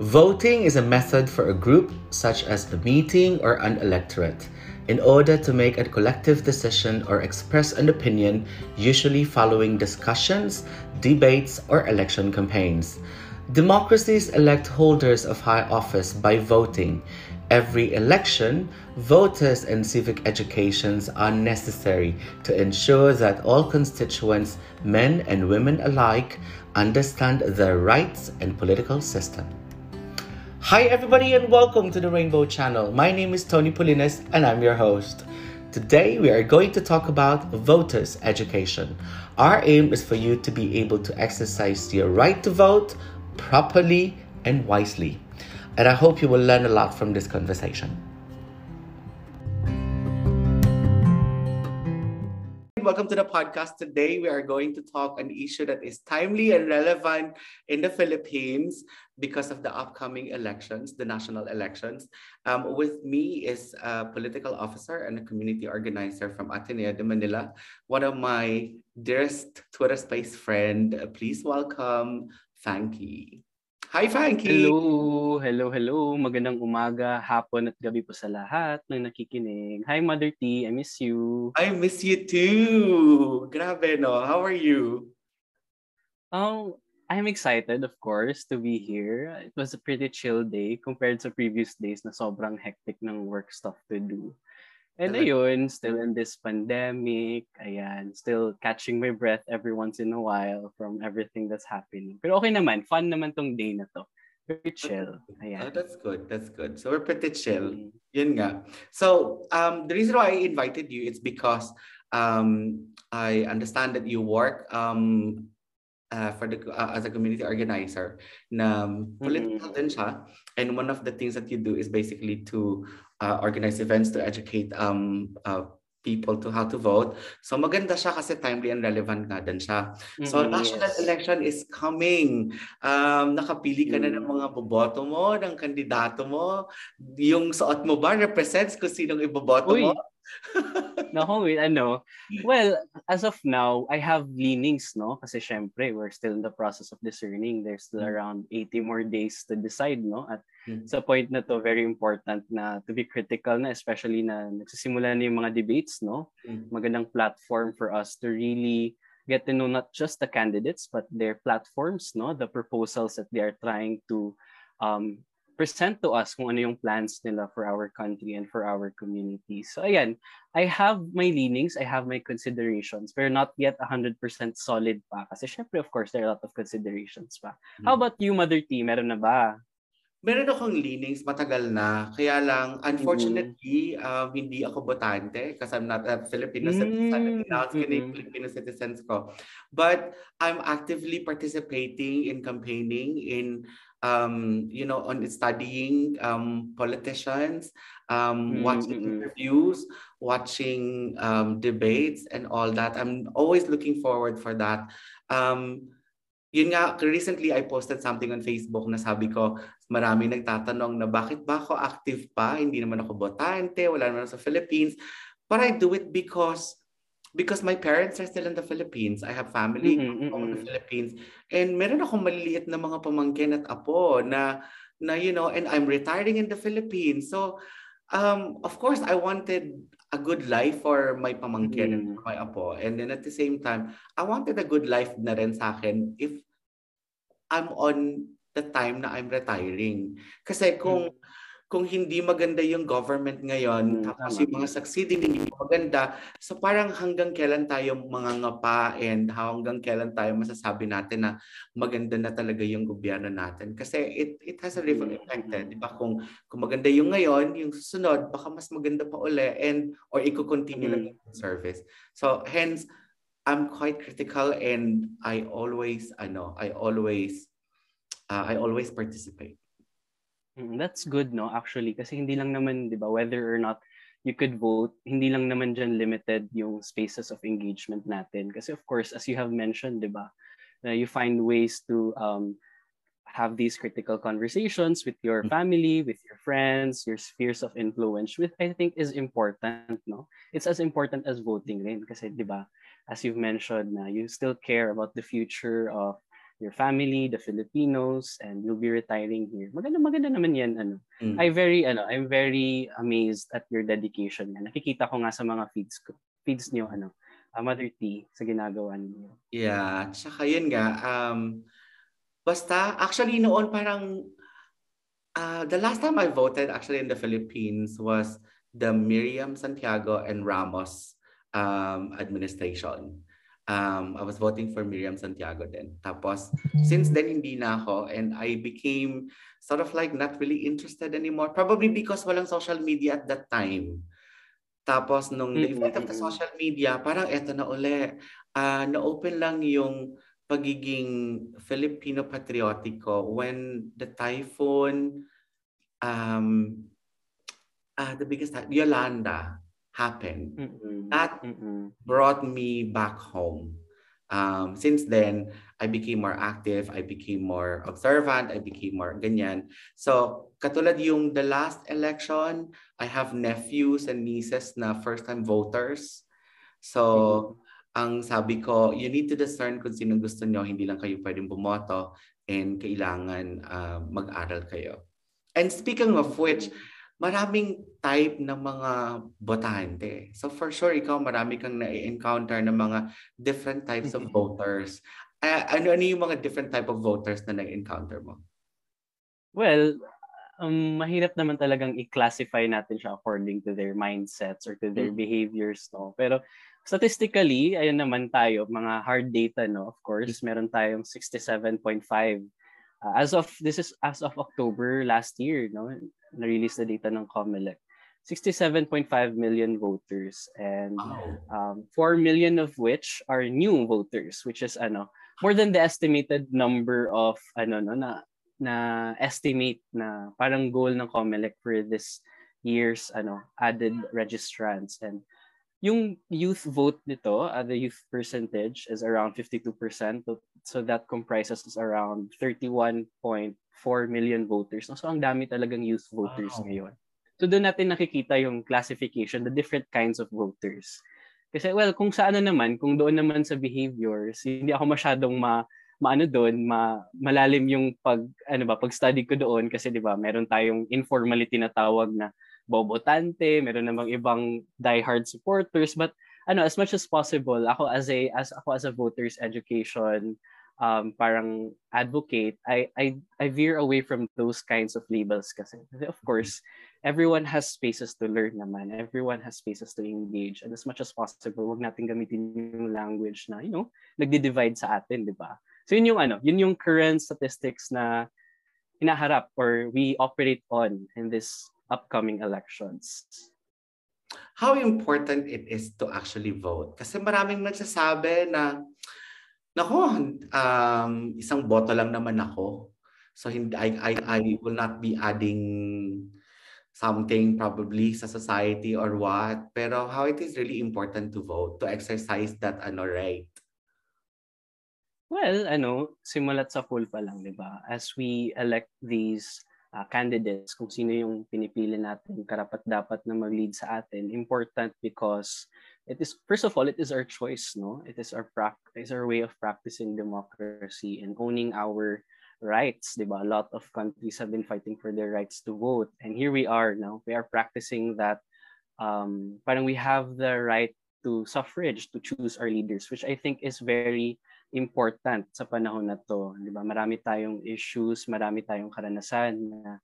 Voting is a method for a group, such as a meeting or an electorate, in order to make a collective decision or express an opinion, usually following discussions, debates, or election campaigns. Democracies elect holders of high office by voting. Every election, voters and civic educations are necessary to ensure that all constituents, men and women alike, understand their rights and political system. Hi, everybody, and welcome to the Rainbow Channel. My name is Tony Polinas, and I'm your host. Today, we are going to talk about voters' education. Our aim is for you to be able to exercise your right to vote properly and wisely. And I hope you will learn a lot from this conversation. Welcome to the podcast. Today, we are going to talk an issue that is timely and relevant in the Philippines because of the upcoming elections, the national elections. Um, with me is a political officer and a community organizer from Ateneo de Manila, one of my dearest Twitter space friend. Please welcome Fanky. Hi, Frankie! Hello! Hello, hello! Magandang umaga, hapon at gabi po sa lahat ng nakikinig. Hi, Mother T! I miss you! I miss you too! Grabe, no? How are you? Um, I'm excited, of course, to be here. It was a pretty chill day compared sa previous days na sobrang hectic ng work stuff to do. And ayun, still in this pandemic, ayan, still catching my breath every once in a while from everything that's happening. Pero okay naman, fun naman tong day na to. Very chill. Ayan. Oh, that's good. That's good. So we're pretty chill. Mm. Yun nga. So um, the reason why I invited you is because um, I understand that you work um, uh, for the uh, as a community organizer na political mm-hmm. din siya and one of the things that you do is basically to uh, organize events to educate um, uh, people to how to vote. So maganda siya kasi timely and relevant nga din siya. So mm-hmm, national yes. election is coming. Um, nakapili ka mm. na ng mm. mga boboto mo, ng kandidato mo. Yung suot mo ba represents kung sinong iboboto Uy. mo? no, wait, ano. Well, as of now, I have leanings, no? Kasi syempre, we're still in the process of discerning. There's still mm. around 80 more days to decide, no? At mm. sa point na to, very important na to be critical na, especially na nagsisimula na yung mga debates, no? Mm. Magandang platform for us to really get to know not just the candidates, but their platforms, no? The proposals that they are trying to um, present to us kung ano yung plans nila for our country and for our community. So ayan, I have my leanings, I have my considerations, but not yet 100% solid pa. Kasi syempre, of course, there are a lot of considerations pa. Mm-hmm. How about you, Mother T? Meron na ba? Meron akong leanings matagal na. Kaya lang, unfortunately, mm-hmm. um, hindi ako botante kasi I'm not a Filipino mm-hmm. citizen. Mm-hmm. Filipino citizens ko. But I'm actively participating in campaigning in um, you know, on studying um, politicians, um, mm-hmm. watching interviews, watching um, debates, and all that. I'm always looking forward for that. Um, yun nga, recently I posted something on Facebook na sabi ko, marami nagtatanong na bakit ba ako active pa? Hindi naman ako botante, wala naman ako sa Philippines. But I do it because because my parents are still in the Philippines. I have family mm-hmm, mm-hmm. in the Philippines. And meron akong maliliit na mga pamangkin at apo na, na, you know, and I'm retiring in the Philippines. So, um, of course, I wanted a good life for my pamangkin mm-hmm. and for my apo. And then at the same time, I wanted a good life na rin sa akin if I'm on the time na I'm retiring. Kasi kung mm-hmm kung hindi maganda yung government ngayon, mm, tapos tama. yung mga succeeding hindi maganda, so parang hanggang kailan tayo mga ngapa and hanggang kailan tayo masasabi natin na maganda na talaga yung gobyerno natin. Kasi it, it has a ripple mm, effect, eh, di ba? Kung, kung maganda yung ngayon, yung susunod, baka mas maganda pa uli and or i-continue mm. lang yung service. So hence, I'm quite critical and I always, ano, I always, uh, I always participate. Mm, that's good, no? Actually, kasi hindi lang naman, di ba, whether or not you could vote, hindi lang naman dyan limited yung spaces of engagement natin. Kasi of course, as you have mentioned, di ba, uh, you find ways to um, have these critical conversations with your mm. family, with your friends, your spheres of influence, which I think is important, no? It's as important as voting rin kasi, di ba, as you've mentioned na you still care about the future of your family, the Filipinos, and you'll be retiring here. Maganda maganda naman 'yan ano. Mm. I very ano, I'm very amazed at your dedication. Man. Nakikita ko nga sa mga feeds ko, feeds niyo ano, uh, Mother T sa ginagawa niyo. Yeah, tsaka yun nga um basta actually noon parang uh, the last time I voted actually in the Philippines was the Miriam Santiago and Ramos um, administration um, I was voting for Miriam Santiago then. Tapos, since then, hindi na ako. And I became sort of like not really interested anymore. Probably because walang social media at that time. Tapos, nung mm-hmm. the effect of the social media, parang eto na uli. Uh, na-open lang yung pagiging Filipino patriotiko when the typhoon, um, uh, the biggest, Yolanda, happened. Mm-mm. That Mm-mm. brought me back home. Um, since then, I became more active, I became more observant, I became more ganyan. So, katulad yung the last election, I have nephews and nieces na first-time voters. So, mm-hmm. ang sabi ko, you need to discern kung sino gusto nyo, hindi lang kayo pwedeng bumoto and kailangan uh, mag-aral kayo. And speaking of which, maraming type ng mga botante. So for sure, ikaw marami kang na-encounter ng mga different types of voters. Uh, ano-ano yung mga different type of voters na na-encounter mo? Well, um, mahirap naman talagang i-classify natin siya according to their mindsets or to their mm-hmm. behaviors. No? Pero statistically, ayun naman tayo, mga hard data, no? of course, meron tayong 67.5 uh, as of this is as of October last year no na-release na data ng COMELEC. 67.5 million voters and um, 4 million of which are new voters which is ano more than the estimated number of ano no na na estimate na parang goal ng COMELEC for this year's ano added registrants and yung youth vote nito, uh, the youth percentage is around 52%. So, that comprises around 31.4 million voters. So ang dami talagang youth voters wow. ngayon. So doon natin nakikita yung classification, the different kinds of voters. Kasi well, kung sa ano naman, kung doon naman sa behaviors, hindi ako masyadong ma maano doon, ma, malalim yung pag ano ba, pag-study ko doon kasi 'di ba, meron tayong informality na tawag na bobotante, meron namang ibang diehard supporters but ano as much as possible ako as a as ako as a voters education um, parang advocate I, I I veer away from those kinds of labels kasi. Of course everyone has spaces to learn naman. Everyone has spaces to engage. And as much as possible wag natin gamitin yung language na you know nagdi-divide sa atin di ba? So yun yung ano yun yung current statistics na hinaharap or we operate on in this upcoming elections? How important it is to actually vote? Kasi maraming nagsasabi na, nako, um, isang boto lang naman ako. So hindi, I, I, I will not be adding something probably sa society or what. Pero how it is really important to vote, to exercise that ano right. Well, ano, simulat sa full pa lang, di ba? As we elect these uh, candidates, kung sino yung pinipili natin karapat dapat na mag-lead sa atin, important because it is first of all it is our choice, no? It is our practice, our way of practicing democracy and owning our rights, di ba? A lot of countries have been fighting for their rights to vote, and here we are now. We are practicing that. Um, parang we have the right to suffrage to choose our leaders, which I think is very important sa panahon na to. Di ba? Marami tayong issues, marami tayong karanasan na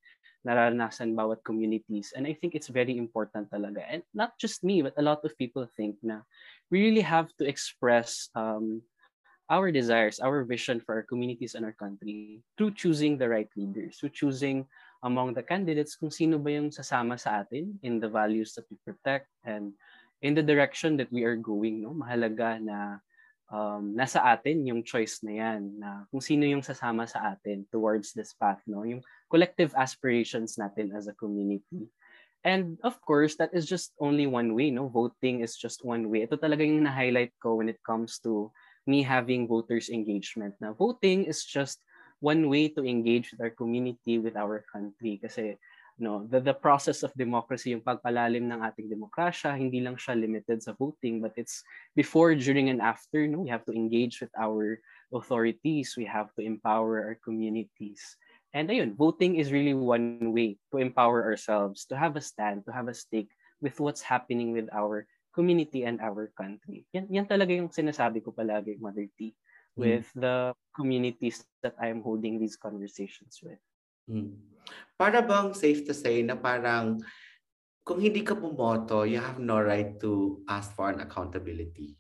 nararanasan bawat communities. And I think it's very important talaga. And not just me, but a lot of people think na we really have to express um, our desires, our vision for our communities and our country through choosing the right leaders, through choosing among the candidates kung sino ba yung sasama sa atin in the values that we protect and in the direction that we are going. No? Mahalaga na um, nasa atin yung choice na yan na kung sino yung sasama sa atin towards this path no? Yung collective aspirations natin as a community. And of course that is just only one way no? Voting is just one way. Ito talaga yung na-highlight ko when it comes to me having voters engagement na voting is just one way to engage with our community with our country. Kasi no the, the process of democracy yung pagpalalim ng ating demokrasya hindi lang siya limited sa voting but it's before during and after no we have to engage with our authorities, we have to empower our communities. And ayun, voting is really one way to empower ourselves, to have a stand, to have a stake with what's happening with our community and our country. Yan, yan talaga yung sinasabi ko palagi, Mother T, hmm. with mm. the communities that I'm holding these conversations with. Mm. Para bang safe to say na parang kung hindi ka bumoto, you have no right to ask for an accountability?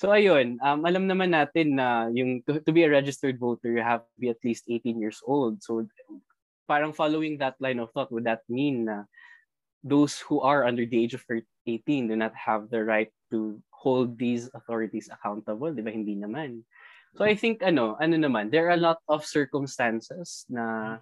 So ayun, um, alam naman natin na yung to, to be a registered voter, you have to be at least 18 years old. So parang following that line of thought, would that mean na those who are under the age of 18 do not have the right to hold these authorities accountable? Di ba? Hindi naman. So I think ano, ano naman, there are a lot of circumstances na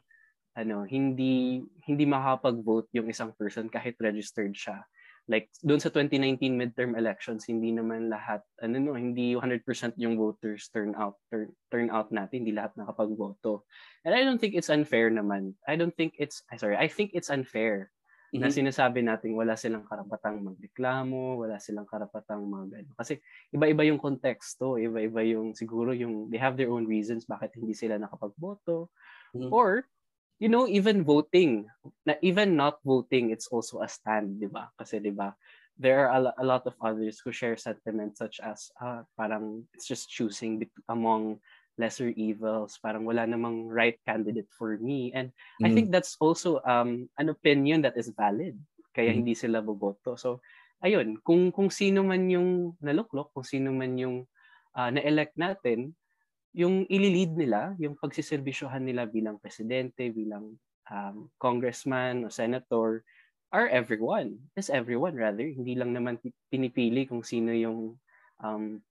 ano, hindi hindi makapag-vote yung isang person kahit registered siya. Like doon sa 2019 midterm elections hindi naman lahat ano no hindi 100% yung voters turn out turn, turn out natin hindi lahat nakapagboto and i don't think it's unfair naman. I don't think it's sorry i think it's unfair mm-hmm. na sinasabi natin wala silang karapatang magreklamo wala silang karapatang mag ano. kasi iba-iba yung konteksto iba-iba yung siguro yung they have their own reasons bakit hindi sila nakapagboto mm-hmm. or you know, even voting, na even not voting, it's also a stand, di ba? Kasi di ba, there are a, a lot of others who share sentiments such as, ah, parang it's just choosing among lesser evils, parang wala namang right candidate for me. And mm. I think that's also um, an opinion that is valid, kaya mm. hindi sila boboto. So, ayun, kung kung sino man yung naluklok, kung sino man yung uh, na-elect natin, yung ililid nila, yung pagsiservisyohan nila bilang presidente, bilang um, congressman o senator, are everyone. Is everyone rather. Hindi lang naman pinipili kung sino yung um,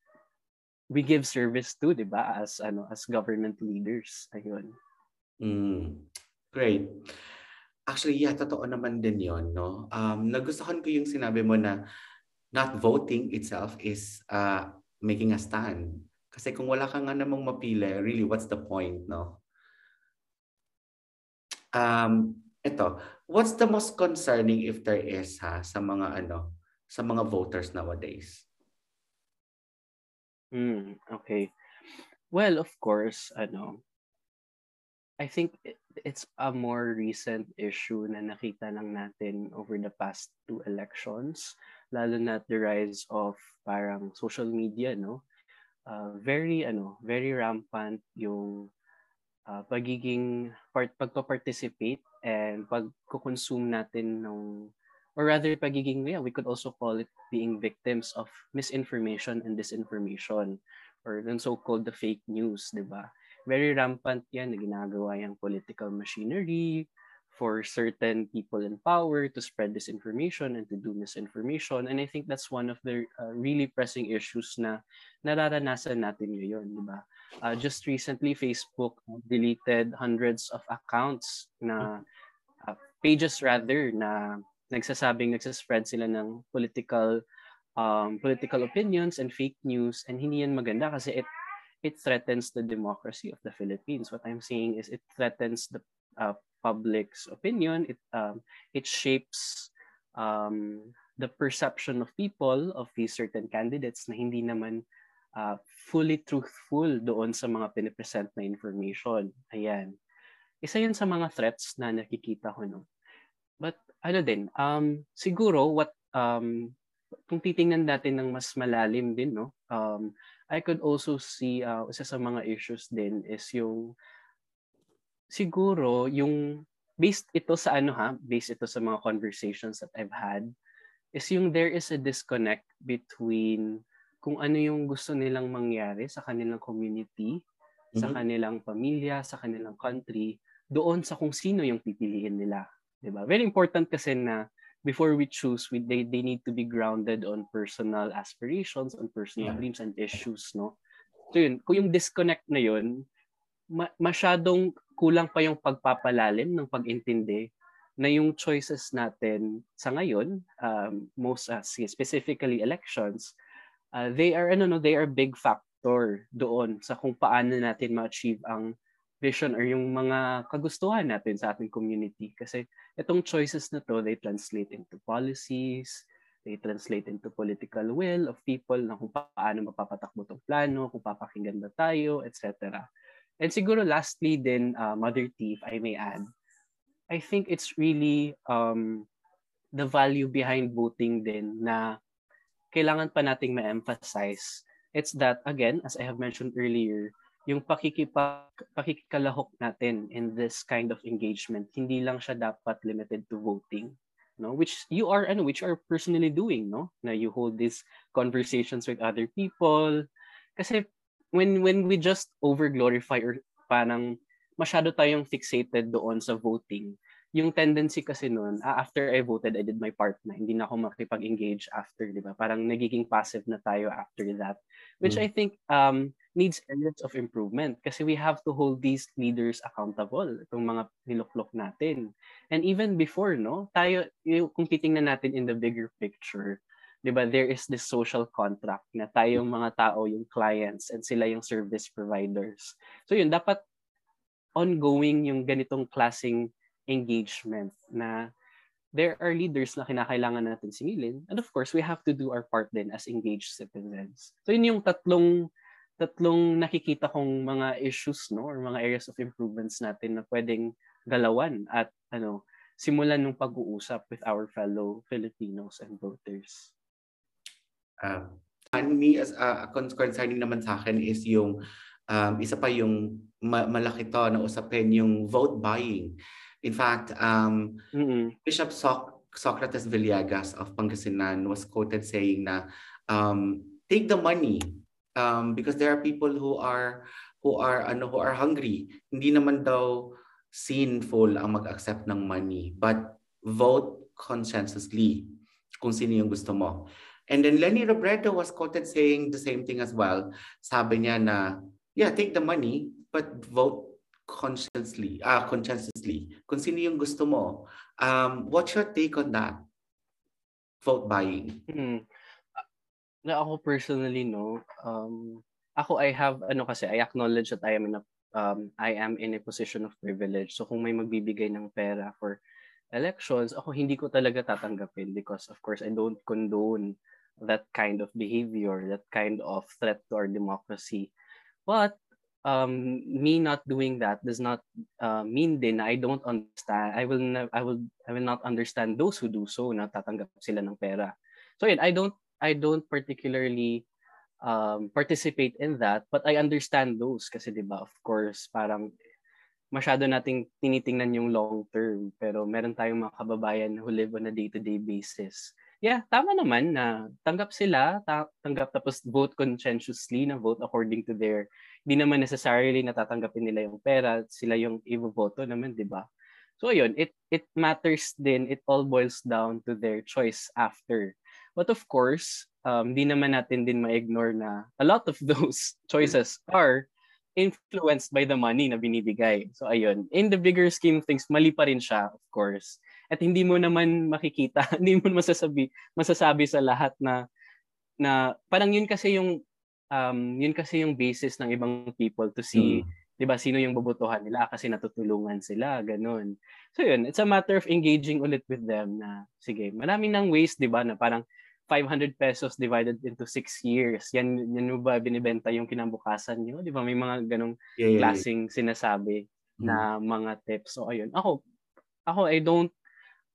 we give service to, di ba? As, ano, as government leaders. Ayun. Mm, great. Actually, yeah, totoo naman din yon no? Um, nagustuhan ko yung sinabi mo na not voting itself is uh, making a stand kasi kung wala ka nga namang mapili, really, what's the point, no? Um, ito, what's the most concerning if there is ha sa mga ano, sa mga voters nowadays? Mm, okay. Well, of course, ano, I think it's a more recent issue na nakita lang natin over the past two elections, lalo na the rise of parang social media, no? uh, very ano, very rampant yung uh, pagiging part pagpa-participate and pagko-consume natin ng or rather pagiging yeah, we could also call it being victims of misinformation and disinformation or the so-called the fake news, 'di ba? Very rampant 'yan na ginagawa yung political machinery, for certain people in power to spread disinformation and to do misinformation. And I think that's one of the uh, really pressing issues na nararanasan natin ngayon, di ba? Uh, just recently, Facebook deleted hundreds of accounts na uh, pages rather na nagsasabing nagsaspread sila ng political um, political opinions and fake news and hindi yan maganda kasi it it threatens the democracy of the Philippines. What I'm saying is it threatens the uh, public's opinion. It um, it shapes um, the perception of people of these certain candidates na hindi naman uh, fully truthful doon sa mga pinipresent na information. Ayan. Isa yun sa mga threats na nakikita ko. No? Ano din, um, siguro what um, kung titingnan natin ng mas malalim din, no? Um, I could also see uh, isa sa mga issues din is yung siguro yung based ito sa ano ha, based ito sa mga conversations that I've had, is yung there is a disconnect between kung ano yung gusto nilang mangyari sa kanilang community, mm-hmm. sa kanilang pamilya, sa kanilang country, doon sa kung sino yung pipiliin nila. 'Di ba? Very important kasi na before we choose, we, they, they need to be grounded on personal aspirations, on personal yeah. dreams and issues, no? So yun, kung yung disconnect na yun, ma- masyadong kulang pa yung pagpapalalim ng pag-intindi na yung choices natin sa ngayon, um, most uh, specifically elections, uh, they are ano no, they are big factor doon sa kung paano natin ma-achieve ang vision or yung mga kagustuhan natin sa ating community kasi itong choices na to they translate into policies they translate into political will of people na kung paano mapapatakbo tong plano, kung papakinggan ba tayo, etc. And siguro lastly din, uh, Mother T, if I may add, I think it's really um, the value behind voting din na kailangan pa nating ma-emphasize. It's that, again, as I have mentioned earlier, yung pakikipag, pakikikalahok natin in this kind of engagement, hindi lang siya dapat limited to voting. No, which you are ano which are personally doing no na you hold these conversations with other people kasi when when we just over glorify or parang masyado tayong fixated doon sa voting yung tendency kasi noon, ah, after I voted, I did my part na. Hindi na ako makipag-engage after, di ba? Parang nagiging passive na tayo after that. Which mm. I think um, needs areas of improvement kasi we have to hold these leaders accountable, itong mga niluklok natin. And even before, no? Tayo, kung titingnan natin in the bigger picture, di ba, there is this social contract na tayong mga tao, yung clients, and sila yung service providers. So yun, dapat ongoing yung ganitong klasing engagement na there are leaders na kinakailangan natin singilin. And of course, we have to do our part din as engaged citizens. So yun yung tatlong tatlong nakikita kong mga issues no or mga areas of improvements natin na pwedeng galawan at ano simulan ng pag-uusap with our fellow Filipinos and voters. Um, and me as uh, concerning naman sa akin is yung um, isa pa yung ma- malaki to na usapin yung vote buying. In fact, um, mm-hmm. Bishop so- Socrates Villegas of Pangasinan was quoted saying na um, take the money um, because there are people who are who are ano who are hungry. Hindi naman daw sinful ang mag-accept ng money, but vote conscientiously kung sino yung gusto mo. And then Lenny Robredo was quoted saying the same thing as well. Sabi niya na, yeah, take the money, but vote consciously, ah, uh, consciously, kung sino yung gusto mo. Um, what's your take on that? Vote buying. Hmm. Na ako personally, no, um, ako I have, ano kasi, I acknowledge that I am in a, um, I am in a position of privilege. So kung may magbibigay ng pera for elections, ako hindi ko talaga tatanggapin because of course I don't condone that kind of behavior, that kind of threat to our democracy. But um, me not doing that does not uh, mean din I don't understand. I will I will I will not understand those who do so na tatanggap sila ng pera. So yun, I don't I don't particularly um, participate in that, but I understand those kasi 'di ba? Of course, parang masyado nating tinitingnan yung long term, pero meron tayong mga kababayan who live on a day-to-day basis yeah, tama naman na tanggap sila, ta- tanggap tapos vote conscientiously na vote according to their, hindi naman necessarily natatanggapin nila yung pera, sila yung i-voto naman, di ba? So yun, it it matters din, it all boils down to their choice after. But of course, um, di naman natin din ma-ignore na a lot of those choices are influenced by the money na binibigay. So ayun, in the bigger scheme of things, mali pa rin siya, of course at hindi mo naman makikita, hindi mo masasabi masasabi sa lahat na na parang yun kasi yung um yun kasi yung basis ng ibang people to see mm. 'di ba sino yung bobotohan nila kasi natutulungan sila ganun. So yun, it's a matter of engaging ulit with them na sige, maraming nang ways 'di ba na parang 500 pesos divided into 6 years. Yan yan ba binibenta yung kinabukasan niyo? 'Di ba may mga ganong yeah, yeah, klaseng yeah. sinasabi mm. na mga tips. So ayun, ako ako I don't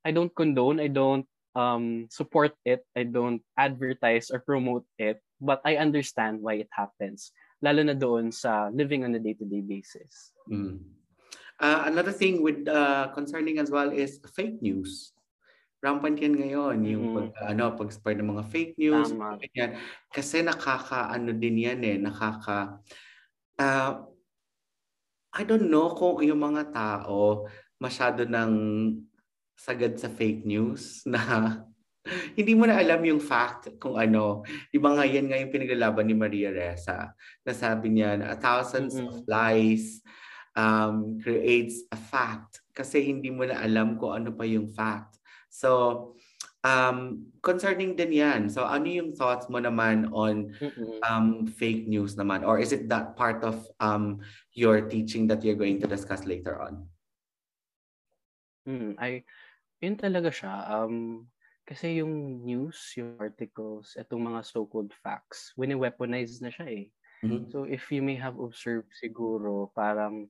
I don't condone, I don't um, support it, I don't advertise or promote it, but I understand why it happens. Lalo na doon sa living on a day-to-day basis. Mm. Uh, another thing with uh, concerning as well is fake news. Rampant yan ngayon, yung pag, ano, pag-spread ng mga fake news. Yan. Kasi nakaka, ano din yan eh, nakaka, uh, I don't know kung yung mga tao masyado ng sagad sa fake news na hindi mo na alam yung fact kung ano. Di ba nga yan nga yung pinaglalaban ni Maria Ressa na sabi niya na thousands mm-hmm. of lies um, creates a fact kasi hindi mo na alam kung ano pa yung fact. So, um, concerning din yan. So, ano yung thoughts mo naman on um, fake news naman? Or is it that part of um, your teaching that you're going to discuss later on? Mm, I yun talaga siya. Um, Kasi yung news, yung articles, itong mga so-called facts, wini-weaponize na siya eh. Mm-hmm. So if you may have observed siguro, parang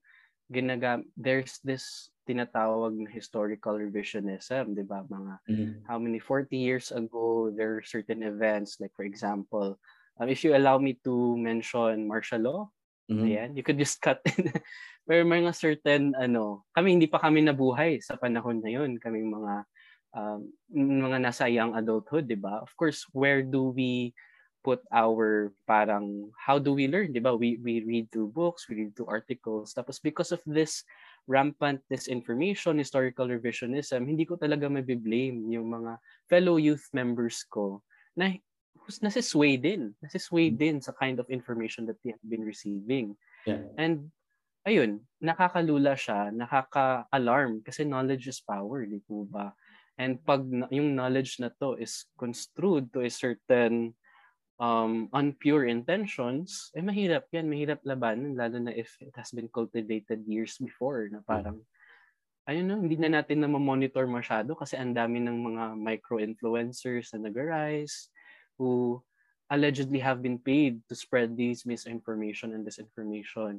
ginagam there's this tinatawag na historical revisionism, 'di ba? Mga mm-hmm. how many 40 years ago there are certain events like for example, um, if you allow me to mention martial law, mm-hmm. ayan, you could just cut in. Pero mga certain ano, kami hindi pa kami nabuhay sa panahon na 'yon, kaming mga um, mga nasa young adulthood, 'di ba? Of course, where do we put our parang how do we learn, 'di ba? We we read through books, we read through articles. Tapos because of this rampant disinformation, historical revisionism, hindi ko talaga mabiblame yung mga fellow youth members ko na nasisway din. Nasisway mm. din sa kind of information that they have been receiving. Yeah. And ayun, nakakalula siya, nakaka-alarm kasi knowledge is power, di po ba? And pag yung knowledge na to is construed to a certain um, unpure intentions, eh mahirap yan, mahirap labanan, lalo na if it has been cultivated years before na parang, mm-hmm. ayun no, hindi na natin na monitor masyado kasi ang dami ng mga micro-influencers na nag-arise who allegedly have been paid to spread these misinformation and disinformation.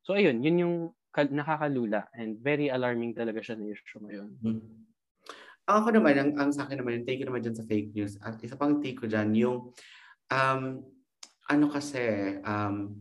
So ayun, yun yung nakakalula and very alarming talaga siya na issue ngayon. Mm-hmm. Ako naman, ang, ang sa akin naman, yung take naman dyan sa fake news, at isa pang take ko dyan, yung um, ano kasi, um,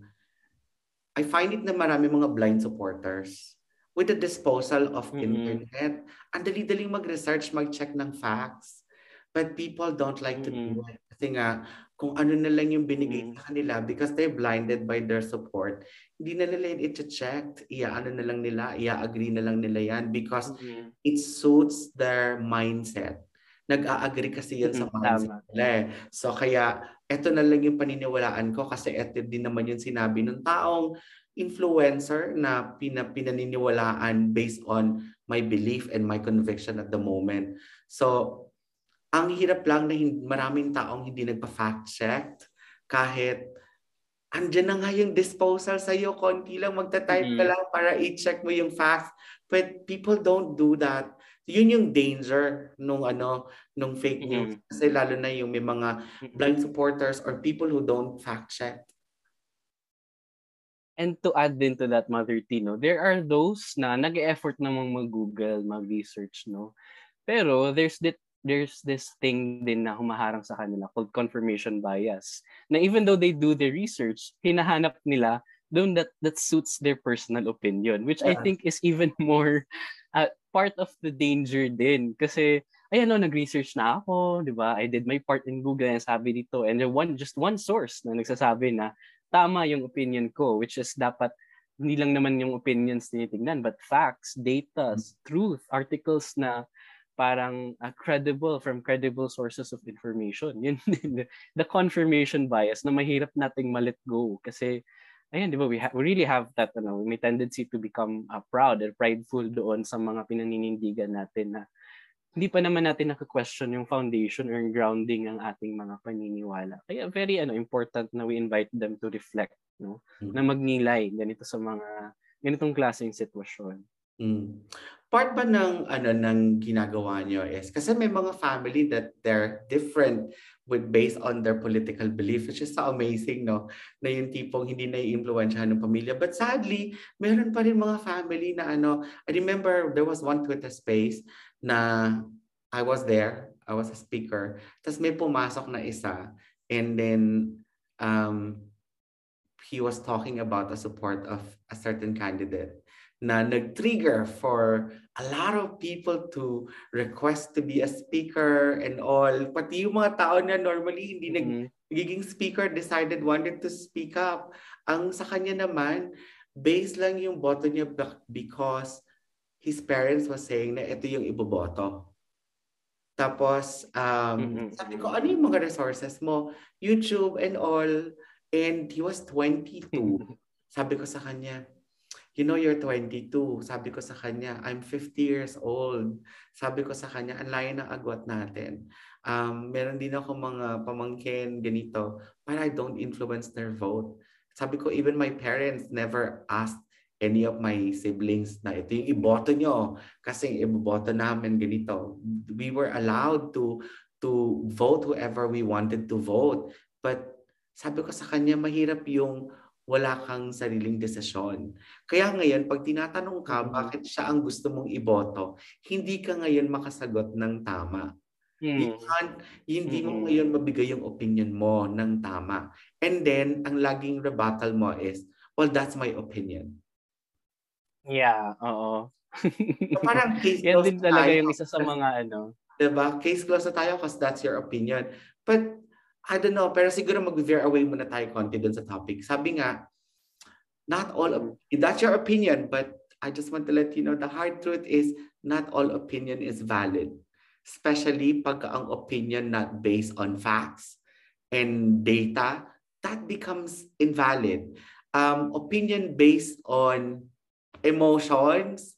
I find it na marami mga blind supporters with the disposal of mm-hmm. internet. Ang dali-daling mag-research, mag-check ng facts. But people don't like mm-hmm. to do it. Kasi nga, kung ano na lang yung binigay mm-hmm. sa kanila because they're blinded by their support, hindi na nila yun i-check. Iya-ano na lang nila, iya-agree na lang nila yan because mm-hmm. it suits their mindset. Nag-a-agree kasi yan sa mindset nila. Eh. So kaya eto na lang yung paniniwalaan ko kasi eto din naman yung sinabi ng taong influencer na pina, pinaniniwalaan based on my belief and my conviction at the moment. So, ang hirap lang na hindi, maraming taong hindi nagpa-fact check kahit andyan na nga yung disposal sa iyo, konti lang magta-type mm-hmm. ka lang para i-check mo yung facts. But people don't do that yun yung danger nung ano nung fake news mm-hmm. kasi lalo na yung may mga blind supporters or people who don't fact check And to add din to that, Mother Tino, there are those na nag-effort namang mag-Google, mag-research, no? Pero there's that there's this thing din na humaharang sa kanila called confirmation bias. Na even though they do the research, hinahanap nila doon that that suits their personal opinion, which yeah. I think is even more uh, part of the danger din. Kasi, ayan no, nag-research na ako, di ba? I did my part in Google and sabi dito. And there one, just one source na nagsasabi na tama yung opinion ko, which is dapat hindi lang naman yung opinions tinitingnan, but facts, data, mm-hmm. truth, articles na parang uh, credible from credible sources of information. Yun the confirmation bias na mahirap nating ma-let go kasi ayun, di ba, we, ha- we really have that, ano, may tendency to become uh, proud or prideful doon sa mga pinaninindigan natin na hindi pa naman natin naka-question yung foundation or grounding ng ating mga paniniwala. Kaya very ano important na we invite them to reflect, no? Mm-hmm. Na magnilay ganito sa mga ganitong klaseng sitwasyon. Mm. Part ba ng ano ng ginagawa niyo is kasi may mga family that they're different with based on their political belief which is so amazing no? Na yung tipong hindi na iimpluwensyahan ng pamilya. But sadly meron pa rin mga family na ano I remember there was one Twitter space na I was there I was a speaker. Tapos may pumasok na isa and then um he was talking about the support of a certain candidate na nag-trigger for a lot of people to request to be a speaker and all. Pati yung mga tao na normally hindi mm-hmm. nagiging speaker decided wanted to speak up. Ang sa kanya naman, based lang yung boto niya because his parents was saying na ito yung iboboto. Tapos, um, mm-hmm. sabi ko, ano yung mga resources mo? YouTube and all. And he was 22. sabi ko sa kanya, you know, you're 22. Sabi ko sa kanya, I'm 50 years old. Sabi ko sa kanya, ang layo ng agwat natin. Um, meron din ako mga pamangkin ganito, but I don't influence their vote. Sabi ko, even my parents never asked any of my siblings na ito yung iboto nyo kasi iboboto namin ganito. We were allowed to to vote whoever we wanted to vote. But sabi ko sa kanya, mahirap yung wala kang sariling desisyon. Kaya ngayon, pag tinatanong ka mm-hmm. bakit siya ang gusto mong iboto, hindi ka ngayon makasagot ng tama. Mm. You can't, hindi mm-hmm. mo ngayon mabigay yung opinion mo ng tama. And then, ang laging rebuttal mo is, well, that's my opinion. Yeah, oo. so parang case Yan din talaga tayo. yung isa sa mga ano. Diba? Case close na tayo because that's your opinion. But I don't know, pero siguro mag-veer away muna tayo konti dun sa topic. Sabi nga, not all, of, that's your opinion, but I just want to let you know, the hard truth is not all opinion is valid. Especially pag ang opinion not based on facts and data, that becomes invalid. Um, opinion based on emotions,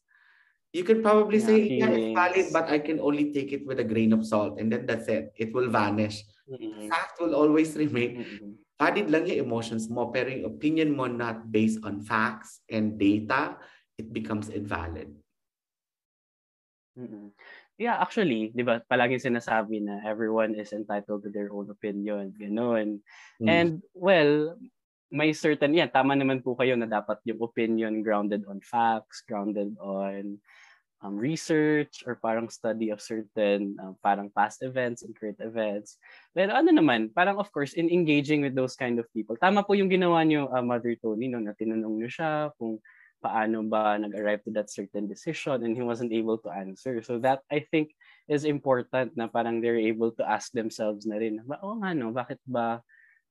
you can probably yeah, say, yeah, it's valid, but I can only take it with a grain of salt. And then that's it. It will vanish. Mm-hmm. Fact will always remain. Mm-hmm. Valid lang yung emotions mo, pero yung opinion mo not based on facts and data, it becomes invalid. Mm-hmm. Yeah, actually, di ba, palaging sinasabi na everyone is entitled to their own opinion. Ganun. Mm. And, well, may certain, yeah, tama naman po kayo na dapat yung opinion grounded on facts, grounded on um, research or parang study of certain um, parang past events and current events. Pero ano naman, parang of course, in engaging with those kind of people, tama po yung ginawa niyo, uh, Mother Tony, no, na tinanong niyo siya kung paano ba nag-arrive to that certain decision and he wasn't able to answer. So that, I think, is important na parang they're able to ask themselves na rin, oo nga no, bakit ba,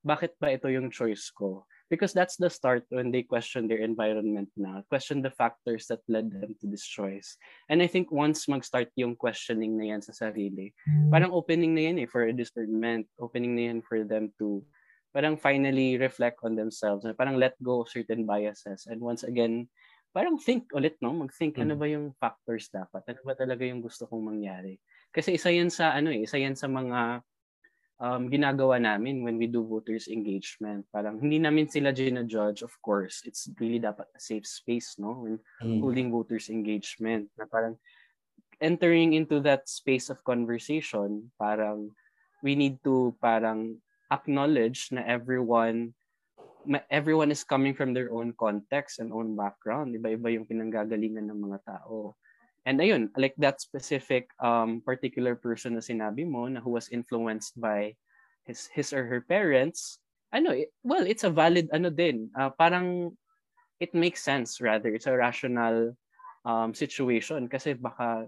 bakit ba ito yung choice ko? Because that's the start when they question their environment na, question the factors that led them to this choice. And I think once mag-start yung questioning na yan sa sarili, hmm. parang opening na yan eh for a discernment, opening na yan for them to parang finally reflect on themselves, na parang let go of certain biases. And once again, parang think ulit, no? Mag-think, mm. ano ba yung factors dapat? Ano ba talaga yung gusto kong mangyari? Kasi isa yan sa, ano eh, isa yan sa mga um, ginagawa namin when we do voters engagement. Parang hindi namin sila gina-judge, of course. It's really dapat a safe space, no? When mm. holding voters engagement. Na parang entering into that space of conversation, parang we need to parang acknowledge na everyone everyone is coming from their own context and own background. Iba-iba yung pinanggagalingan ng mga tao. And ayun, like that specific um, particular person na sinabi mo na who was influenced by his his or her parents, ano, it, well, it's a valid ano din. Uh, parang it makes sense rather. It's a rational um, situation kasi baka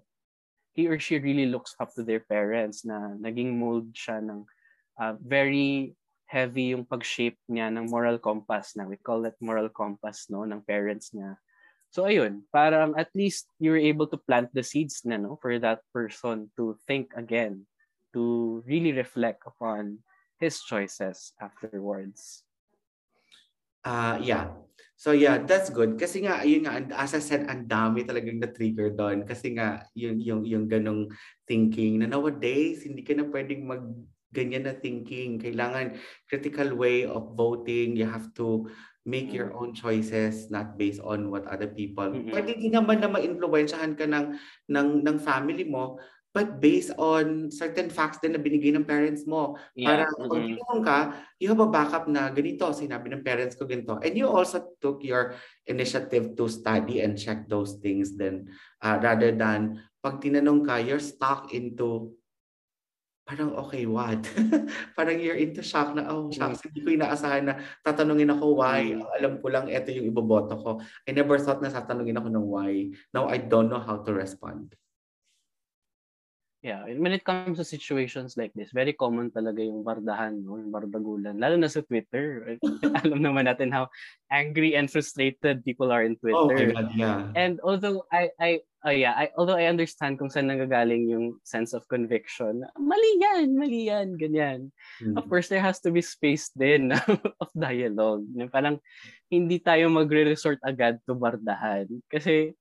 he or she really looks up to their parents na naging mold siya ng uh, very heavy yung pag-shape niya ng moral compass na we call it moral compass no ng parents niya So ayun, parang at least you're able to plant the seeds na no for that person to think again, to really reflect upon his choices afterwards. Uh, yeah. So yeah, that's good. Kasi nga, yun nga, as I said, ang dami talagang na-trigger doon. Kasi nga, yung, yung, yung ganong thinking na nowadays, hindi ka na pwedeng mag ganyan na thinking. Kailangan critical way of voting. You have to make your mm. own choices not based on what other people. Mm-hmm. Pwede din naman na ma-influensyahan ka ng, ng, ng family mo but based on certain facts din na binigay ng parents mo. Yeah. Para mm-hmm. pag ka, you have a backup na ganito, sinabi ng parents ko ganito. And you also took your initiative to study and check those things then uh, rather than pag tinanong ka, you're stuck into parang okay, what? parang you're into shock na, oh, shocks, mm. hindi ko inaasahan na tatanungin ako why. Mm. Alam ko lang, ito yung iboboto ko. I never thought na tatanungin ako ng why. Now I don't know how to respond. Yeah, when it comes to situations like this, very common talaga yung bardahan, no? yung bardagulan. Lalo na sa Twitter. Alam naman natin how angry and frustrated people are in Twitter. Oh my God, yeah. And although I, I, oh yeah, I, although I understand kung saan nanggagaling yung sense of conviction, mali yan, mali yan, ganyan. Mm-hmm. Of course, there has to be space din of dialogue. Parang hindi tayo magre-resort agad to bardahan. Kasi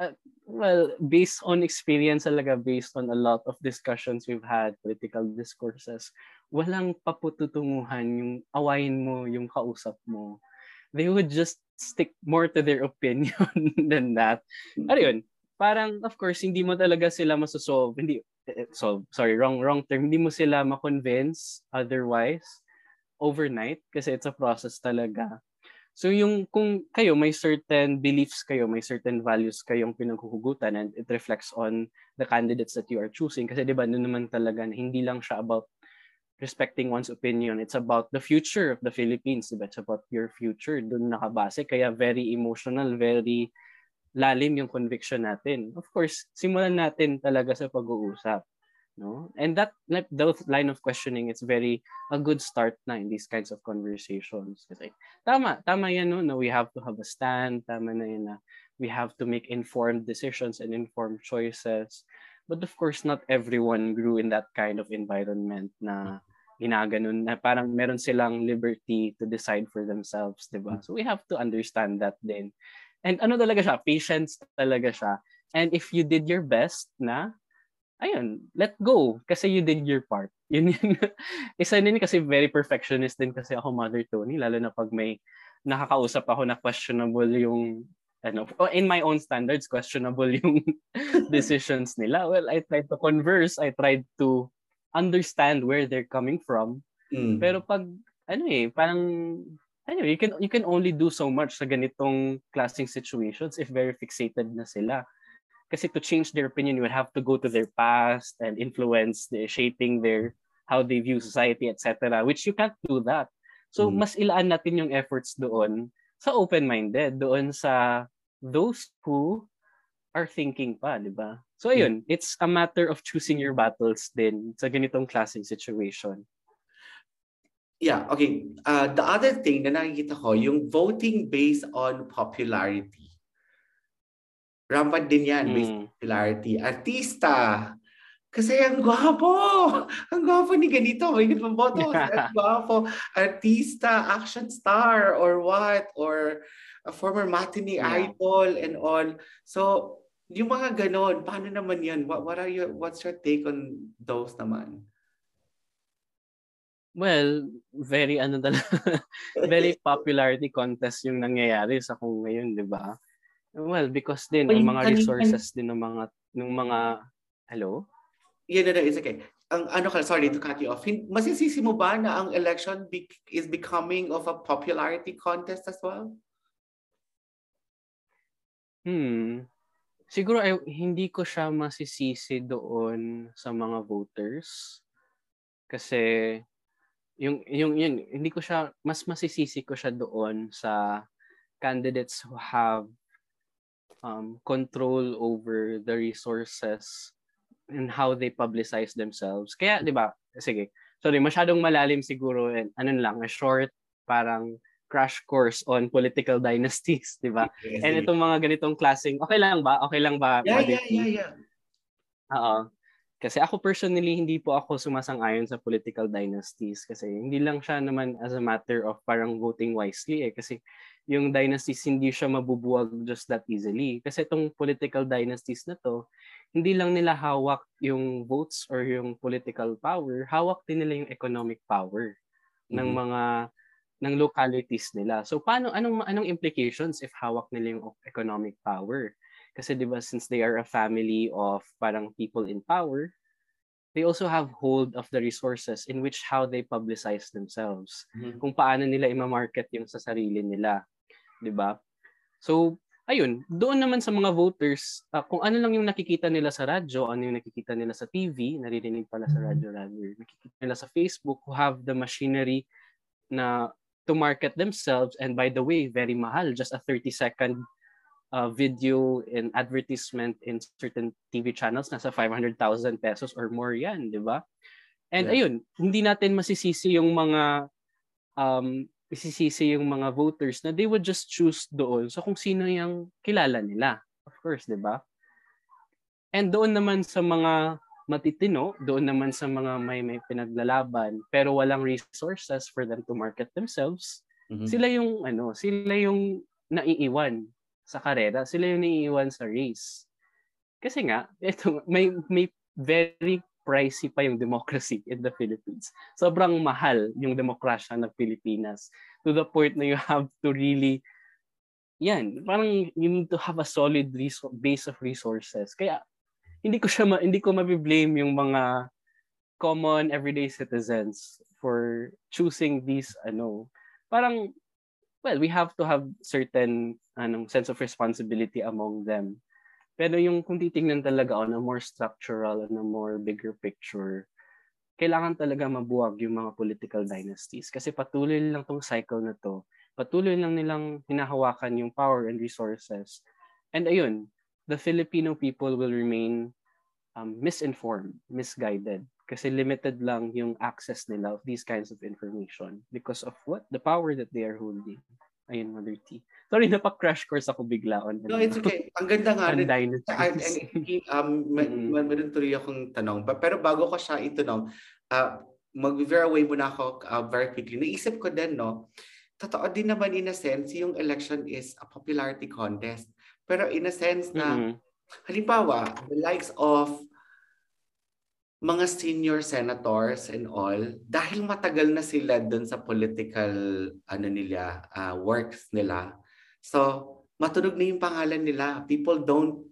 uh, well, based on experience talaga, based on a lot of discussions we've had, political discourses, walang papututunguhan yung awayin mo, yung kausap mo. They would just stick more to their opinion than that. Ano yun? Parang, of course, hindi mo talaga sila masosolve. Hindi, eh, so sorry, wrong wrong term. Hindi mo sila ma-convince otherwise overnight kasi it's a process talaga. So yung kung kayo may certain beliefs kayo, may certain values kayong pinaghuhugutan and it reflects on the candidates that you are choosing kasi 'di ba no naman talaga hindi lang siya about respecting one's opinion. It's about the future of the Philippines, diba? It's about your future. Doon nakabase. Kaya very emotional, very lalim yung conviction natin. Of course, simulan natin talaga sa pag-uusap no and that like that line of questioning it's very a good start na in these kinds of conversations kasi tama tama yan no, no we have to have a stand tama na yan na we have to make informed decisions and informed choices but of course not everyone grew in that kind of environment na ginaganon na parang meron silang liberty to decide for themselves, 'di ba? So we have to understand that din. And ano talaga siya, patience talaga siya. And if you did your best na ayun, let go kasi you did your part. Yun yun. Isa din kasi very perfectionist din kasi ako Mother Tony, lalo na pag may nakakausap ako na questionable yung ano, in my own standards, questionable yung decisions nila. Well, I tried to converse, I tried to understand where they're coming from. Mm. Pero pag, ano eh, parang, ano, you can, you can only do so much sa ganitong classing situations if very fixated na sila. Kasi to change their opinion, you would have to go to their past and influence the shaping their how they view society, etc. Which you can't do that. So mm. mas ilaan natin yung efforts doon sa open-minded, doon sa those who are thinking pa, di ba? So ayun, mm. it's a matter of choosing your battles din sa ganitong klaseng situation. Yeah, okay. Uh, the other thing na nakikita ko, yung voting based on popularity. Rampant din yan, based mm. popularity. Artista. Kasi ang gwapo. Ang gwapo ni ganito. May nagpaboto. ang gwapo. Artista, action star, or what? Or a former matinee yeah. idol and all. So, yung mga ganon, paano naman yan? What, what are your, what's your take on those naman? Well, very ano talaga, very popularity contest yung nangyayari sa kung ngayon, 'di ba? Well, because din ng mga resources din ng mga ng mga hello? Yeah, no, no, it's okay. Ang ano ka, sorry to cut you off. Masisisi mo ba na ang election be, is becoming of a popularity contest as well? Hmm. Siguro ay, hindi ko siya masisisi doon sa mga voters. Kasi yung yung yun, hindi ko siya mas masisisi ko siya doon sa candidates who have um, control over the resources and how they publicize themselves. Kaya, di ba, sige, sorry, masyadong malalim siguro, and ano lang, a short, parang crash course on political dynasties, di ba? Yes, and itong mga ganitong klaseng, okay lang ba? Okay lang ba? Yeah, yeah, yeah, yeah. Oo. Kasi ako personally, hindi po ako sumasang-ayon sa political dynasties kasi hindi lang siya naman as a matter of parang voting wisely eh. Kasi yung dynasties hindi siya mabubuwag just that easily. Kasi itong political dynasties na to, hindi lang nila hawak yung votes or yung political power, hawak din nila yung economic power mm-hmm. ng mga ng localities nila. So paano anong anong implications if hawak nila yung economic power? Kasi 'di ba since they are a family of parang people in power, they also have hold of the resources in which how they publicize themselves. Mm-hmm. Kung paano nila i-market yung sa sarili nila. 'di ba? So, ayun, doon naman sa mga voters, uh, kung ano lang yung nakikita nila sa radyo, ano yung nakikita nila sa TV, naririnig pala sa radyo rather, nakikita nila sa Facebook who have the machinery na to market themselves and by the way, very mahal, just a 30 second uh, video and advertisement in certain TV channels nasa 500,000 pesos or more 'yan, 'di ba? And yeah. ayun, hindi natin masisisi yung mga um isisisi yung mga voters na they would just choose doon so kung sino yung kilala nila. Of course, di ba? And doon naman sa mga matitino, doon naman sa mga may may pinaglalaban pero walang resources for them to market themselves, mm-hmm. sila yung ano, sila yung naiiwan sa karera, sila yung naiiwan sa race. Kasi nga, ito may may very pricey pa yung democracy in the Philippines. Sobrang mahal yung demokrasya ng Pilipinas to the point na you have to really yan, parang you need to have a solid resor- base of resources. Kaya hindi ko siya ma- hindi ko mabiblame yung mga common everyday citizens for choosing these ano parang well we have to have certain anong sense of responsibility among them. Pero yung kung titingnan talaga on a more structural on a more bigger picture kailangan talaga mabuwag yung mga political dynasties. Kasi patuloy lang tong cycle na to. Patuloy lang nilang hinahawakan yung power and resources. And ayun the Filipino people will remain um, misinformed, misguided kasi limited lang yung access nila of these kinds of information because of what the power that they are holding. Ayun, Mother T. Sorry, napa-crash course ako bigla on. No, it's okay. Ang ganda nga rin. um, may, mm-hmm. meron tuloy akong tanong. Pero bago ko siya itanong, uh, mag-verify muna ako uh, very quickly. Naisip ko din, no, totoo din naman in a sense, yung election is a popularity contest. Pero in a sense na, mm-hmm. halimbawa, the likes of mga senior senators and all, dahil matagal na sila dun sa political ano nila, uh, works nila. So, matunog na yung pangalan nila. People don't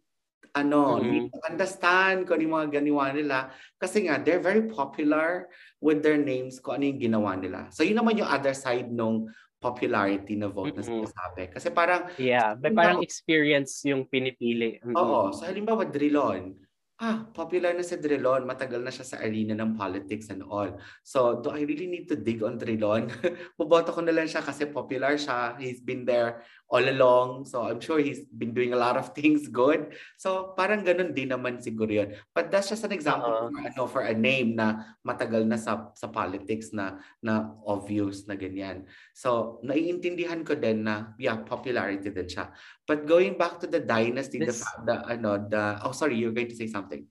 ano, mm-hmm. understand kung ano yung mga ganiwa nila. Kasi nga, they're very popular with their names kung ano yung ginawa nila. So, yun naman yung other side nung popularity na vote mm-hmm. na sinasabi. Kasi parang... Yeah, but parang experience yung pinipili. Mm-hmm. Oo. So halimbawa, Drilon, ah, popular na si Drilon, matagal na siya sa arena ng politics and all. So, do I really need to dig on Drilon? Boboto ko na lang siya kasi popular siya. He's been there all along. So, I'm sure he's been doing a lot of things good. So, parang ganun din naman siguro yun. But that's just an example uh-huh. for, ano, for a name na matagal na sa, sa politics na, na obvious na ganyan. So, naiintindihan ko din na, yeah, popularity din siya. But going back to the dynasty, this, the, the, ano, the, oh, sorry, you're going to say something.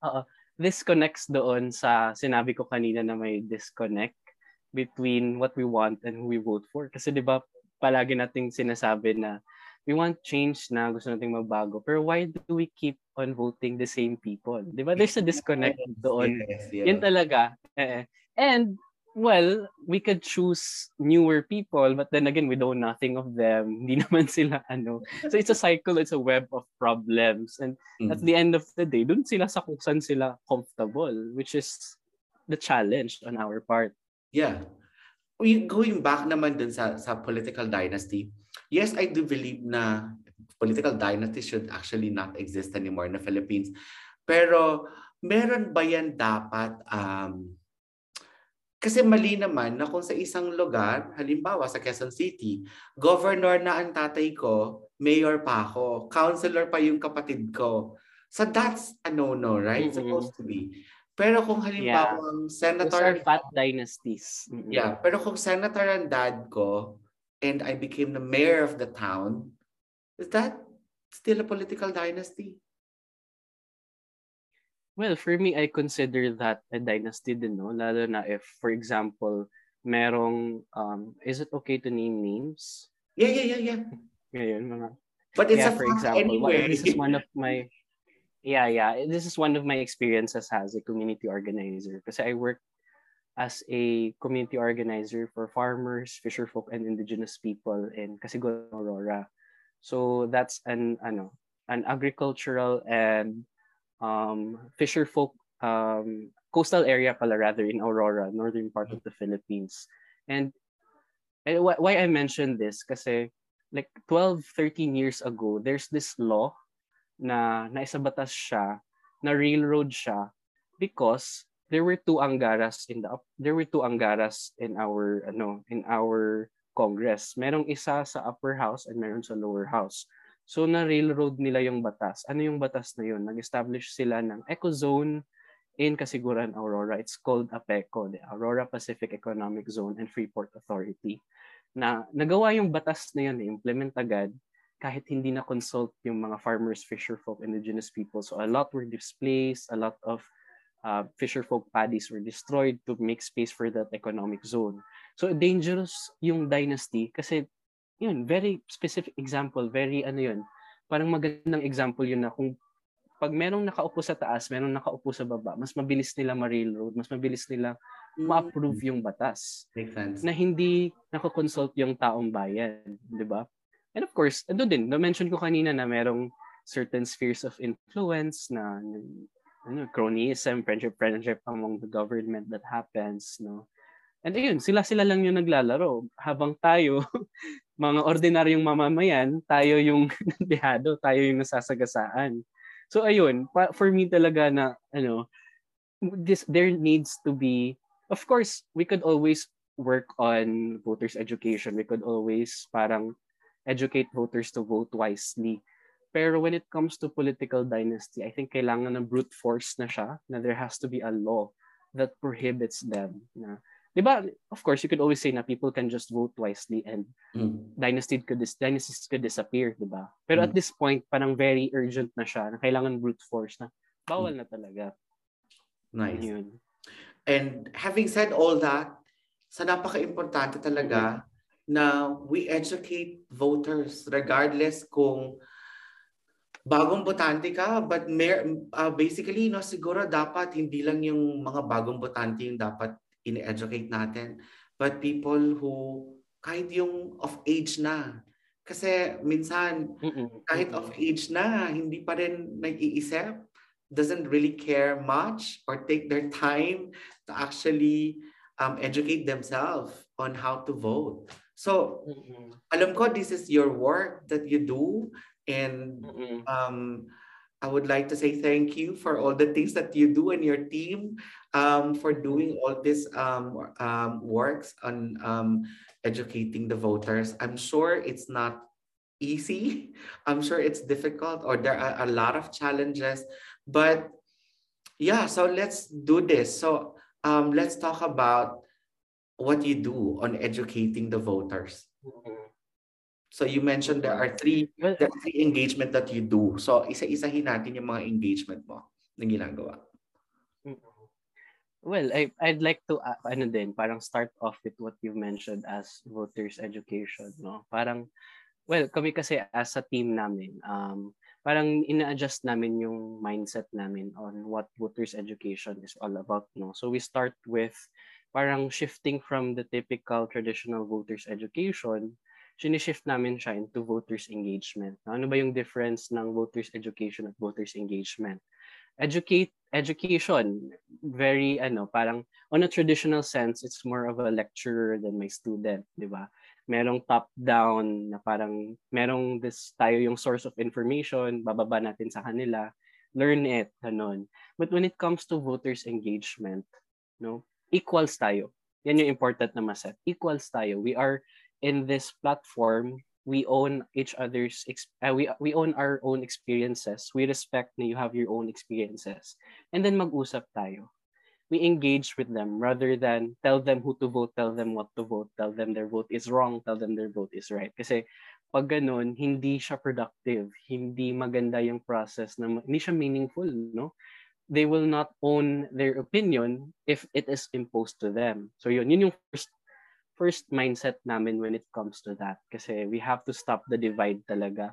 Oo. This connects doon sa sinabi ko kanina na may disconnect between what we want and who we vote for. Kasi 'di ba palagi nating sinasabi na we want change na gusto nating magbago. Pero why do we keep on voting the same people? 'Di ba? There's a disconnect doon. Yes, yes. Yan talaga. Eh, and well, we could choose newer people, but then again, we know nothing of them. Hindi naman sila ano. So it's a cycle, it's a web of problems. And mm. at the end of the day, dun sila sa kung saan sila comfortable, which is the challenge on our part. Yeah. Going back naman dun sa, sa political dynasty, yes, I do believe na political dynasty should actually not exist anymore in the Philippines. Pero meron ba yan dapat um, kasi mali naman na kung sa isang lugar, halimbawa sa Quezon City, governor na ang tatay ko, mayor pa ako, councilor pa yung kapatid ko. So that's a no-no, right? Mm-hmm. Supposed to be. Pero kung halimbawa yeah. ang senator... Those are fat dynasties. Mm-hmm. Yeah, pero kung senator ang dad ko and I became the mayor of the town, is that still a political dynasty? Well, for me, I consider that a dynasty din, no? Lalo na if, for example, merong, um, is it okay to name names? Yeah, yeah, yeah, yeah. Ngayon, mga... But it's yeah, a for example, anyway. this is one of my... Yeah, yeah. This is one of my experiences as a community organizer. because I work as a community organizer for farmers, fisherfolk, and indigenous people in Casiguan, Aurora. So that's an ano, an agricultural and um, fisher folk um, coastal area pala rather in Aurora, northern part of the Philippines. And, and why I mentioned this because like 12, 13 years ago, there's this law na naisabatas siya, na railroad siya because there were two angaras in the there were two angaras in our ano in our Congress. Merong isa sa upper house and meron sa lower house. So na-railroad nila yung batas. Ano yung batas na yun? Nag-establish sila ng eco zone in Kasiguran, Aurora. It's called APECO, the Aurora Pacific Economic Zone and Freeport Authority. Na nagawa yung batas na yun, implement agad kahit hindi na consult yung mga farmers, fisherfolk, indigenous people. So a lot were displaced, a lot of uh, fisherfolk paddies were destroyed to make space for that economic zone. So dangerous yung dynasty kasi yun, very specific example, very ano yun, parang magandang example yun na kung pag merong nakaupo sa taas, merong nakaupo sa baba, mas mabilis nila ma-railroad, mas mabilis nila mm. ma-approve yung batas. Makes sense. Na hindi nakakonsult yung taong bayan, di ba? And of course, ano din, na-mention ko kanina na merong certain spheres of influence na ano, cronyism, friendship, friendship among the government that happens, no? And ayun, sila-sila lang yung naglalaro. Habang tayo, mga ordinaryong mamamayan, tayo yung bihado, tayo yung nasasagasaan. So ayun, pa, for me talaga na, ano, this, there needs to be, of course, we could always work on voters education. We could always parang educate voters to vote wisely. Pero when it comes to political dynasty, I think kailangan ng brute force na siya, na there has to be a law that prohibits them. Na, di ba, of course, you could always say na people can just vote wisely and mm. dynasty could dis- dynasties could disappear, di ba? Pero mm. at this point, parang very urgent na siya, na kailangan brute force na bawal mm. na talaga. Nice. Yun. And having said all that, sa napaka-importante talaga na we educate voters regardless kung bagong botante ka but mer- uh, basically no siguro dapat hindi lang yung mga bagong botante yung dapat in-educate natin but people who kahit yung of age na kasi minsan kahit of age na hindi pa rin nag-iisip doesn't really care much or take their time to actually um, educate themselves on how to vote. So, mm-hmm. alam ko this is your work that you do and mm-hmm. um, I would like to say thank you for all the things that you do and your team um, for doing all this um, um, works on um, educating the voters. I'm sure it's not easy. I'm sure it's difficult or there are a lot of challenges. But yeah, so let's do this. So um, let's talk about what you do on educating the voters. Mm-hmm. So you mentioned there are three there are three engagement that you do. So isa-isahin natin yung mga engagement mo na ginagawa. Mm-hmm. Well, I, I'd like to, uh, ano din, parang start off with what you mentioned as voters education, no? Parang, well, kami kasi as a team namin, um, parang ina-adjust namin yung mindset namin on what voters education is all about, no? So we start with parang shifting from the typical traditional voters education, sinishift namin siya into voters engagement. Ano ba yung difference ng voters education at voters engagement? Educate education very ano parang on a traditional sense it's more of a lecturer than my student, 'di ba? Merong top down na parang merong this tayo yung source of information, bababa natin sa kanila, learn it, ganun. But when it comes to voters engagement, no, equals tayo. Yan yung important na maset. Equals tayo. We are in this platform, we own each other's uh, we we own our own experiences. We respect na you have your own experiences. And then mag-usap tayo. We engage with them rather than tell them who to vote, tell them what to vote, tell them their vote is wrong, tell them their vote is right. Kasi pag ganun, hindi siya productive, hindi maganda yung process, na, hindi siya meaningful, no? They will not own their opinion if it is imposed to them. So yun, yun yung first first mindset namin when it comes to that. Kasi we have to stop the divide talaga.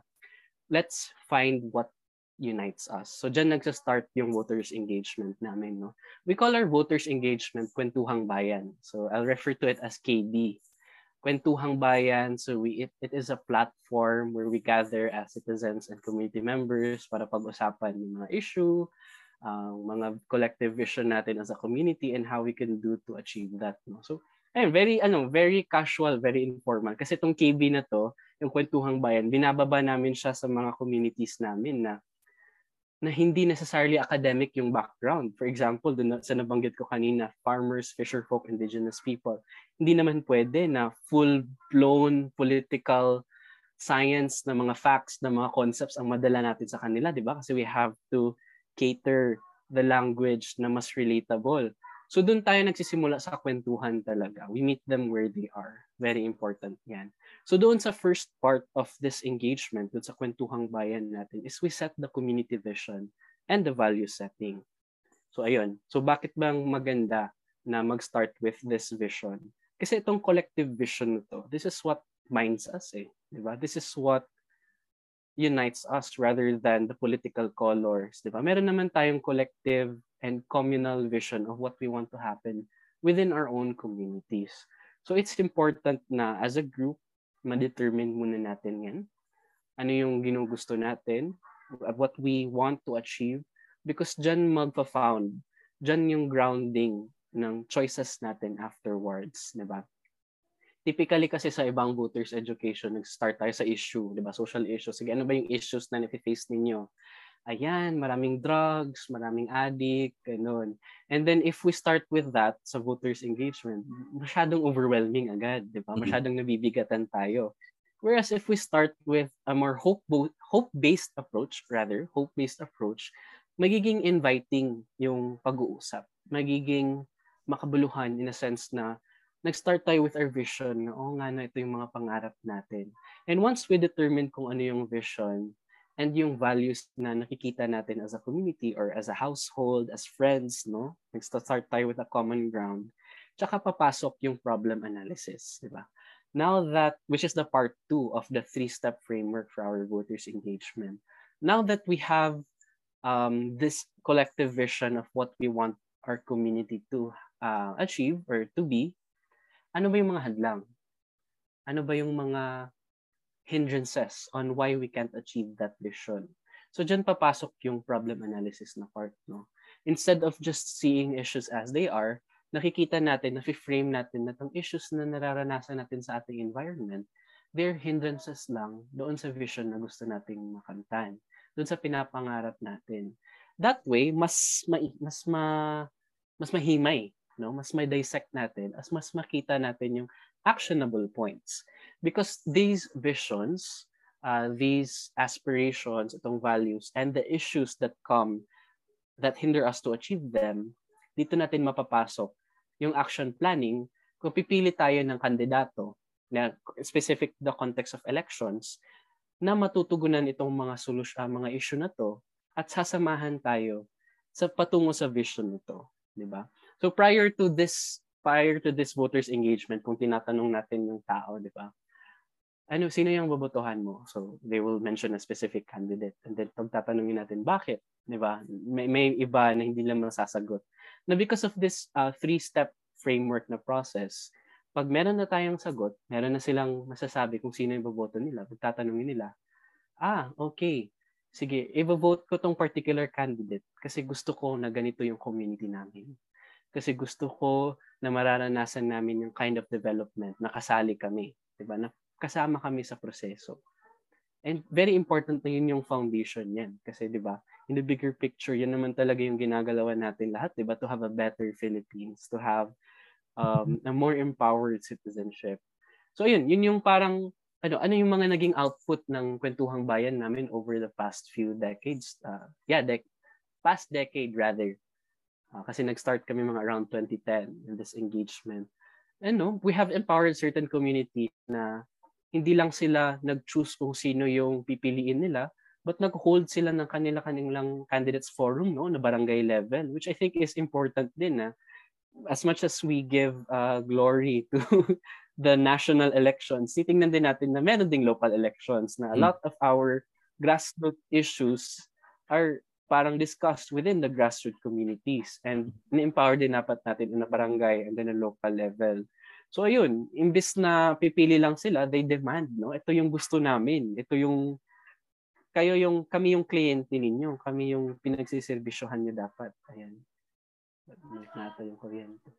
Let's find what unites us. So dyan nagsa-start yung voters engagement namin. No? We call our voters engagement Kwentuhang Bayan. So I'll refer to it as KB. Kwentuhang Bayan. So we, it, it is a platform where we gather as citizens and community members para pag-usapan yung mga issue, uh, mga collective vision natin as a community and how we can do to achieve that no so ayun very ano very casual very informal kasi itong KB na to yung kwentuhang bayan binababa namin siya sa mga communities namin na na hindi necessarily academic yung background. For example, dun sa nabanggit ko kanina, farmers, fisherfolk, indigenous people. Hindi naman pwede na full-blown political science na mga facts, na mga concepts ang madala natin sa kanila, di ba? Kasi we have to cater the language na mas relatable. So doon tayo nagsisimula sa kwentuhan talaga. We meet them where they are. Very important yan. So doon sa first part of this engagement, doon sa kwentuhang bayan natin, is we set the community vision and the value setting. So ayun. So bakit bang maganda na mag-start with this vision? Kasi itong collective vision to, this is what binds us eh. Diba? This is what unites us rather than the political colors, di ba? Meron naman tayong collective and communal vision of what we want to happen within our own communities. So it's important na as a group, ma-determine muna natin yan. Ano yung ginugusto natin? what we want to achieve because dyan magpa-found, dyan yung grounding ng choices natin afterwards, di ba? Typically kasi sa ibang voters education, nag-start tayo sa issue, di ba? Social issues. Sige, ano ba yung issues na nafe-face ninyo? Ayan, maraming drugs, maraming addict, ganun. And then if we start with that sa voters engagement, masyadong overwhelming agad, di ba? Masyadong nabibigatan tayo. Whereas if we start with a more hope hope-based approach, rather, hope-based approach, magiging inviting yung pag-uusap. Magiging makabuluhan in a sense na nag-start tayo with our vision oh nga na, ito yung mga pangarap natin. And once we determine kung ano yung vision and yung values na nakikita natin as a community or as a household, as friends, no? Nag-start tayo with a common ground. Tsaka papasok yung problem analysis, di ba? now that, which is the part two of the three-step framework for our voters engagement, now that we have um, this collective vision of what we want our community to uh, achieve or to be, ano ba yung mga hadlang? Ano ba yung mga hindrances on why we can't achieve that vision? So dyan papasok yung problem analysis na part. No? Instead of just seeing issues as they are, nakikita natin, na-frame natin na itong issues na nararanasan natin sa ating environment, they're hindrances lang doon sa vision na gusto nating makamtan, doon sa pinapangarap natin. That way, mas ma, mas ma, mas mahimay, no? Mas may dissect natin as mas makita natin yung actionable points. Because these visions, uh, these aspirations, itong values, and the issues that come that hinder us to achieve them, dito natin mapapasok yung action planning, kung pipili tayo ng kandidato na specific the context of elections, na matutugunan itong mga solusyon, uh, mga issue na to at sasamahan tayo sa patungo sa vision nito, di ba? So prior to this prior to this voters engagement, kung tinatanong natin yung tao, di ba? Ano, sino yung bobotohan mo? So, they will mention a specific candidate. And then, pag tatanungin natin, bakit? Di ba? May, may iba na hindi lang masasagot na because of this uh, three-step framework na process, pag meron na tayong sagot, meron na silang masasabi kung sino yung boboto nila, pagtatanungin nila, ah, okay, sige, i-vote ko tong particular candidate kasi gusto ko na ganito yung community namin. Kasi gusto ko na mararanasan namin yung kind of development, nakasali kami, di ba? Na kasama kami sa proseso. And very important na yun yung foundation yan. Kasi di ba, in the bigger picture, yan naman talaga yung ginagalawan natin lahat, di ba? To have a better Philippines, to have um, a more empowered citizenship. So yun, yun yung parang, ano, ano yung mga naging output ng kwentuhang bayan namin over the past few decades. Uh, yeah, dec- past decade rather. Uh, kasi nag-start kami mga around 2010 in this engagement. And no, we have empowered certain communities na hindi lang sila nag-choose kung sino yung pipiliin nila, but nag-hold sila ng kanila-kanilang candidates forum no, na barangay level, which I think is important din. Na, as much as we give uh, glory to the national elections, titingnan din natin na meron ding local elections na a hmm. lot of our grassroots issues are parang discussed within the grassroots communities and ni-empower din dapat natin in a barangay and then a local level. So ayun, imbis na pipili lang sila, they demand, no? Ito yung gusto namin. Ito yung kayo yung kami yung kliyente ninyo, kami yung pinagsiservisyohan niyo dapat. Ayan. Nata yung kuryente.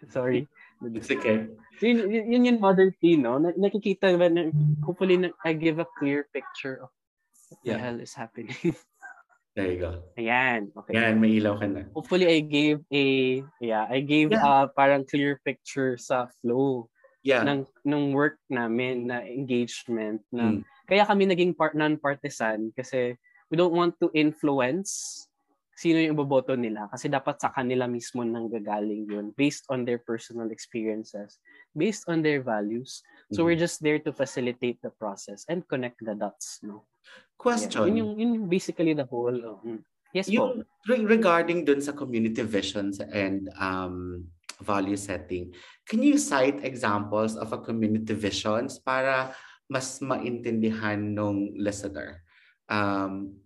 Sorry. It's okay. So, yun, yun yung modern tea, no? Nakikita ba na, hopefully I give a clear picture of what yeah. the hell is happening. There you go. Ayan. Okay. Yan, may ilaw ka na. Hopefully, I gave a, yeah, I gave yeah. a parang clear picture sa flow yeah. ng, ng work namin na engagement. Na, mm. Kaya kami naging part, non-partisan kasi we don't want to influence sino yung boboto nila kasi dapat sa kanila mismo nang gagaling yun based on their personal experiences, based on their values. So we're just there to facilitate the process and connect the dots, no? Question. Yeah. Yun, yung, yun basically the whole. Uh, yes yung, po. Regarding dun sa community visions and um, value setting, can you cite examples of a community visions para mas maintindihan nung listener? Um,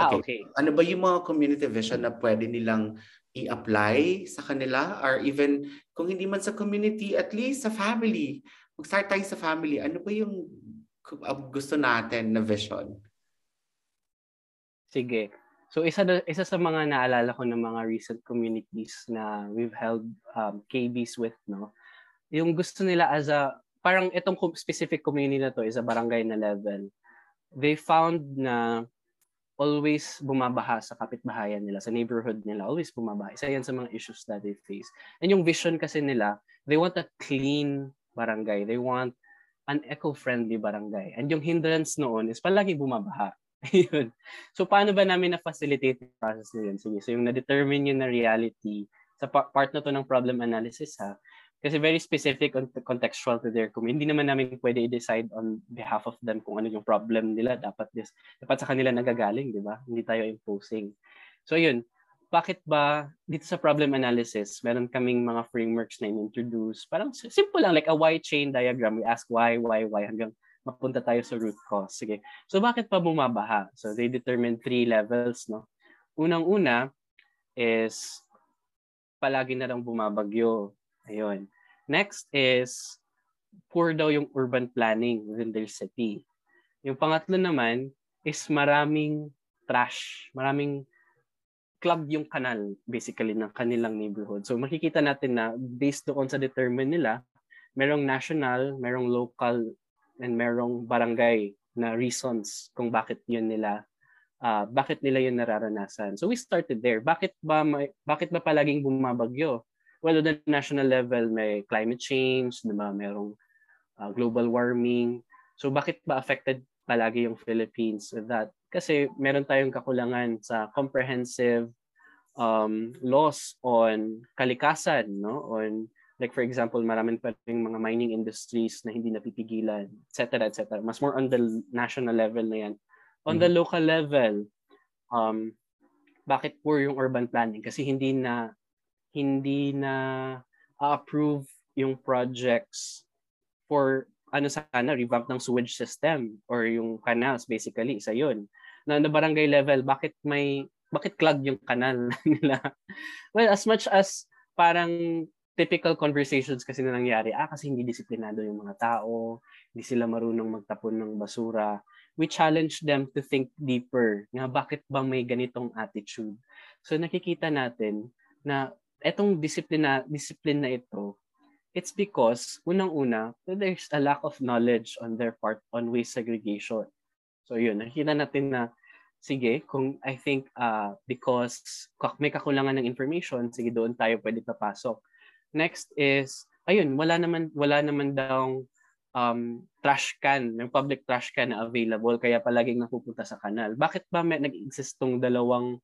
ah, okay. Ano ba yung mga community vision na pwede nilang i-apply sa kanila or even kung hindi man sa community, at least sa family. Mag-start tayo sa family. Ano ba yung gusto natin na vision? Sige. So isa isa sa mga naalala ko ng mga recent communities na we've held um, KBs with, no? Yung gusto nila as a, parang itong specific community na to is a barangay na level. They found na always bumabaha sa kapitbahayan nila, sa neighborhood nila, always bumabaha. Isa yan sa mga issues that they face. And yung vision kasi nila, they want a clean barangay. They want an eco-friendly barangay. And yung hindrance noon is palagi bumabaha. Ayun. So, paano ba namin na-facilitate yung process na yun? Sige, so yung na-determine yun na reality, sa part na to ng problem analysis ha, kasi very specific and contextual to their community. Hindi naman namin pwede i-decide on behalf of them kung ano yung problem nila. Dapat this, dapat sa kanila nagagaling, di ba? Hindi tayo imposing. So yun, bakit ba dito sa problem analysis, meron kaming mga frameworks na in-introduce. Parang simple lang, like a Y chain diagram. We ask why, why, why, hanggang mapunta tayo sa root cause. Sige. So bakit pa bumabaha? So they determine three levels, no? Unang-una is palagi na lang bumabagyo. Ayun. Next is poor daw yung urban planning within their city. Yung pangatlo naman is maraming trash, maraming club yung kanal basically ng kanilang neighborhood. So makikita natin na based doon sa determine nila, merong national, merong local and merong barangay na reasons kung bakit yun nila uh, bakit nila yun nararanasan. So we started there. Bakit ba may, bakit ba palaging bumabagyo? Well, the national level may climate change, 'di ba? Merong uh, global warming. So bakit ba affected palagi yung Philippines with that? Kasi meron tayong kakulangan sa comprehensive um, laws on kalikasan, no? On Like for example, maraming pa rin mga mining industries na hindi napipigilan, etc. etc. Mas more on the national level na yan. On mm-hmm. the local level, um, bakit poor yung urban planning? Kasi hindi na hindi na approve yung projects for ano sana, revamp ng sewage system or yung canals basically, isa yun. Na, na barangay level, bakit may bakit clog yung kanal nila? well, as much as parang typical conversations kasi na nangyari, ah, kasi hindi disiplinado yung mga tao, hindi sila marunong magtapon ng basura. We challenge them to think deeper, nga bakit ba may ganitong attitude. So nakikita natin na etong disiplina, discipline na ito, it's because, unang-una, there's a lack of knowledge on their part on waste segregation. So yun, nakikita natin na sige, kung I think uh, because may kakulangan ng information, sige doon tayo pwede papasok. Next is, ayun, wala naman, wala naman daw um, trash can, yung public trash can na available, kaya palaging napupunta sa kanal. Bakit ba may nag-exist tong dalawang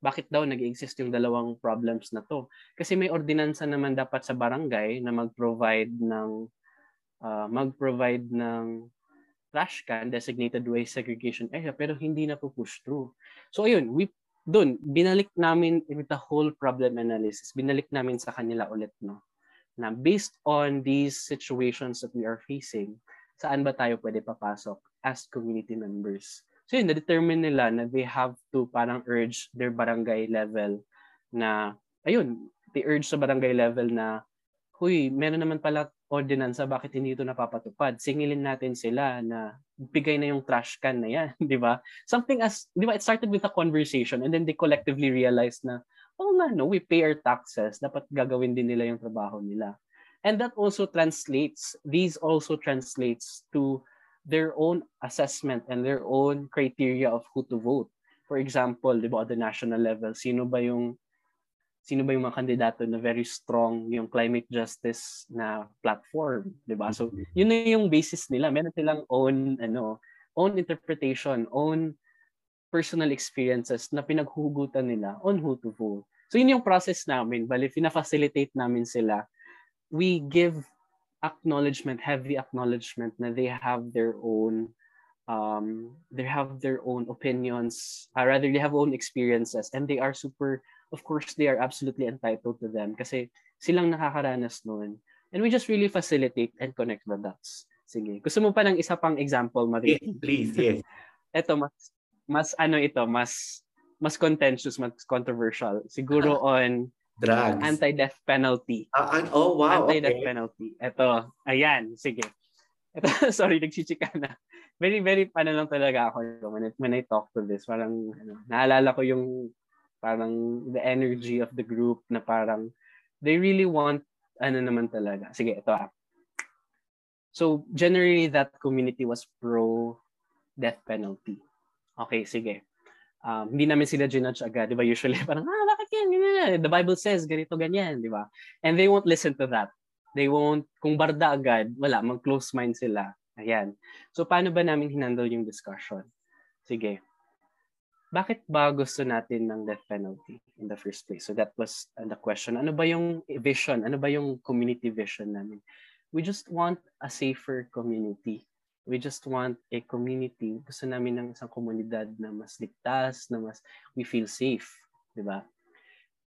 bakit daw nag-exist yung dalawang problems na to? Kasi may ordinansa naman dapat sa barangay na mag-provide ng uh, mag-provide ng trash can designated waste segregation area pero hindi na po push through. So ayun, we doon, binalik namin with the whole problem analysis, binalik namin sa kanila ulit, no? Na based on these situations that we are facing, saan ba tayo pwede papasok as community members? So yun, na-determine nila na they have to parang urge their barangay level na, ayun, they urge sa barangay level na, huy, meron naman pala ordinansa, bakit hindi ito napapatupad? Singilin natin sila na bigay na yung trash can na yan, di ba? Something as, di ba, it started with a conversation and then they collectively realized na, oh nga, no, we pay our taxes, dapat gagawin din nila yung trabaho nila. And that also translates, these also translates to their own assessment and their own criteria of who to vote. For example, di ba, at the national level, sino ba yung sino ba yung mga kandidato na very strong yung climate justice na platform, 'di ba? So, mm-hmm. yun na yung basis nila. Meron silang own ano, own interpretation, own personal experiences na pinaghuhugutan nila on who to vote. So, yun yung process namin. Bali, fina-facilitate namin sila. We give acknowledgement, heavy acknowledgement na they have their own um, they have their own opinions, uh, rather they have own experiences and they are super of course they are absolutely entitled to them kasi silang nakakaranas noon. And we just really facilitate and connect the dots. Sige. Gusto mo pa ng isa pang example, Marie? Yes, please, yes. ito, mas, mas ano ito, mas mas contentious, mas controversial. Siguro on drugs. Anti-death penalty. Uh, oh, wow. Anti-death okay. penalty. Ito, ayan, sige. Ito, sorry, nagchichika na. Very, very, ano lang talaga ako when, it, when I talk to this. Parang, ano, naalala ko yung parang the energy of the group na parang they really want ano naman talaga. Sige, ito ah. So, generally, that community was pro death penalty. Okay, sige. Um, hindi namin sila ginudge agad. Di ba? Usually, parang, ah, bakit yan? Ganyan. The Bible says, ganito, ganyan. Di ba? And they won't listen to that. They won't, kung barda agad, wala, mag-close mind sila. Ayan. So, paano ba namin hinandle yung discussion? Sige bakit ba gusto natin ng death penalty in the first place? So that was the question. Ano ba yung vision? Ano ba yung community vision namin? We just want a safer community. We just want a community. Gusto namin ng isang komunidad na mas ligtas, na mas we feel safe. Di ba?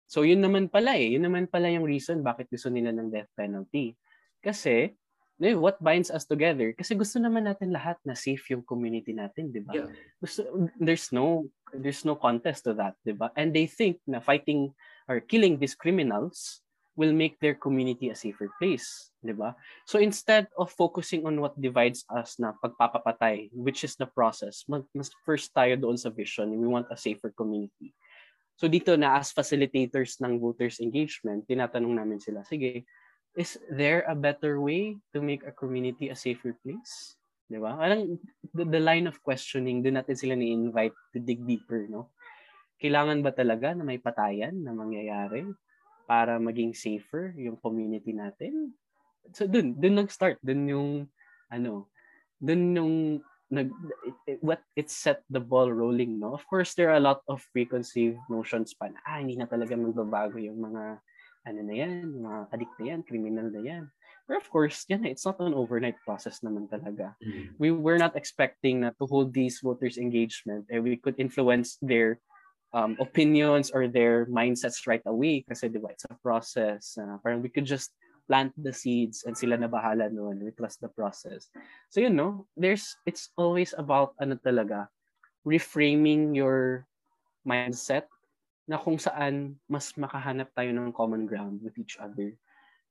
So yun naman pala eh. Yun naman pala yung reason bakit gusto nila ng death penalty. Kasi what binds us together kasi gusto naman natin lahat na safe yung community natin, 'di ba? Yeah. Gusto there's no there's no contest to that, 'di ba? And they think na fighting or killing these criminals will make their community a safer place, 'di ba? So instead of focusing on what divides us na pagpapapatay, which is the process, mas first tayo doon sa vision, we want a safer community. So dito na as facilitators ng voters engagement, tinatanong namin sila, sige, is there a better way to make a community a safer place? Di ba? Parang the, the line of questioning, doon natin sila ni-invite to dig deeper, no? Kailangan ba talaga na may patayan na mangyayari para maging safer yung community natin? So doon, doon nag-start, doon yung ano, doon yung nag it, what it set the ball rolling no of course there are a lot of preconceived notions pa na ah hindi na talaga magbabago yung mga ano na yan, mga addict na yan, criminal na yan. But of course, yan, it's not an overnight process naman talaga. Mm-hmm. We were not expecting na to hold these voters engagement and we could influence their um, opinions or their mindsets right away kasi di ba, it's a process. Uh, parang we could just plant the seeds and sila na bahala noon. We trust the process. So you know, there's it's always about ano talaga, reframing your mindset na kung saan mas makahanap tayo ng common ground with each other.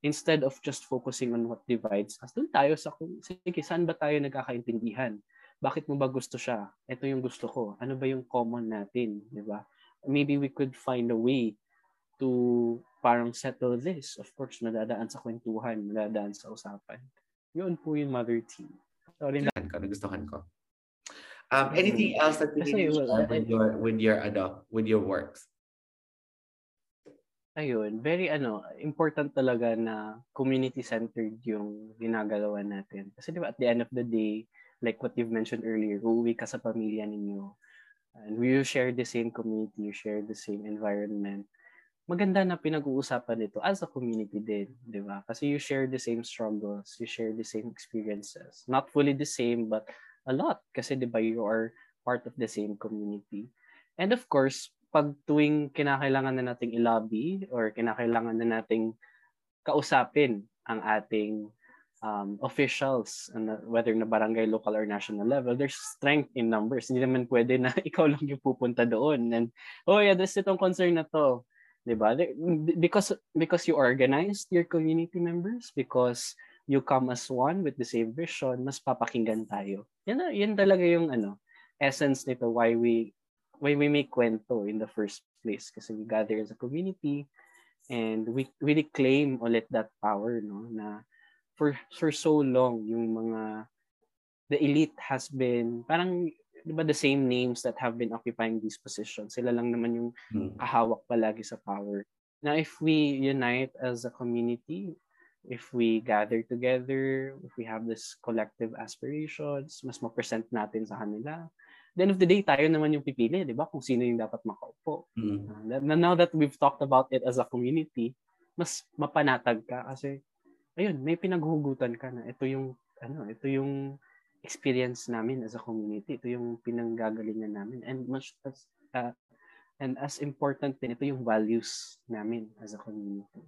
Instead of just focusing on what divides us, doon tayo sa kung, sige, saan ba tayo nagkakaintindihan? Bakit mo ba gusto siya? Ito yung gusto ko. Ano ba yung common natin? Di ba? Maybe we could find a way to parang settle this. Of course, nadadaan sa kwentuhan, nadadaan sa usapan. Yun po yung mother team. Sorry na. Ko, nagustuhan ko. Um, anything else that you need to share with your with your ano, with your works? Ayun, very ano, important talaga na community-centered yung ginagalawa natin. Kasi di ba at the end of the day, like what you've mentioned earlier, uuwi ka sa pamilya ninyo. And we share the same community, you share the same environment. Maganda na pinag-uusapan ito as a community din, di ba? Kasi you share the same struggles, you share the same experiences. Not fully the same, but a lot. Kasi di ba, you are part of the same community. And of course, pag tuwing kinakailangan na nating i-lobby or kinakailangan na nating kausapin ang ating um, officials, whether na barangay, local, or national level, there's strength in numbers. Hindi naman pwede na ikaw lang yung pupunta doon. And, oh yeah, this itong concern na to. Diba? Because, because you organized your community members, because you come as one with the same vision, mas papakinggan tayo. Yan, yan talaga yung ano, essence nito why we why we make kwento in the first place kasi we gather as a community and we really claim ulit that power no na for for so long yung mga the elite has been parang di ba the same names that have been occupying these positions sila lang naman yung hmm. kahawak palagi sa power na if we unite as a community if we gather together if we have this collective aspirations mas ma-present natin sa kanila the end of the day, tayo naman yung pipili, di ba? Kung sino yung dapat makaupo. Mm. Uh, now that we've talked about it as a community, mas mapanatag ka kasi, ayun, may pinaghugutan ka na ito yung, ano, ito yung experience namin as a community. Ito yung pinanggagalingan namin. And much as, uh, and as important din, ito yung values namin as a community.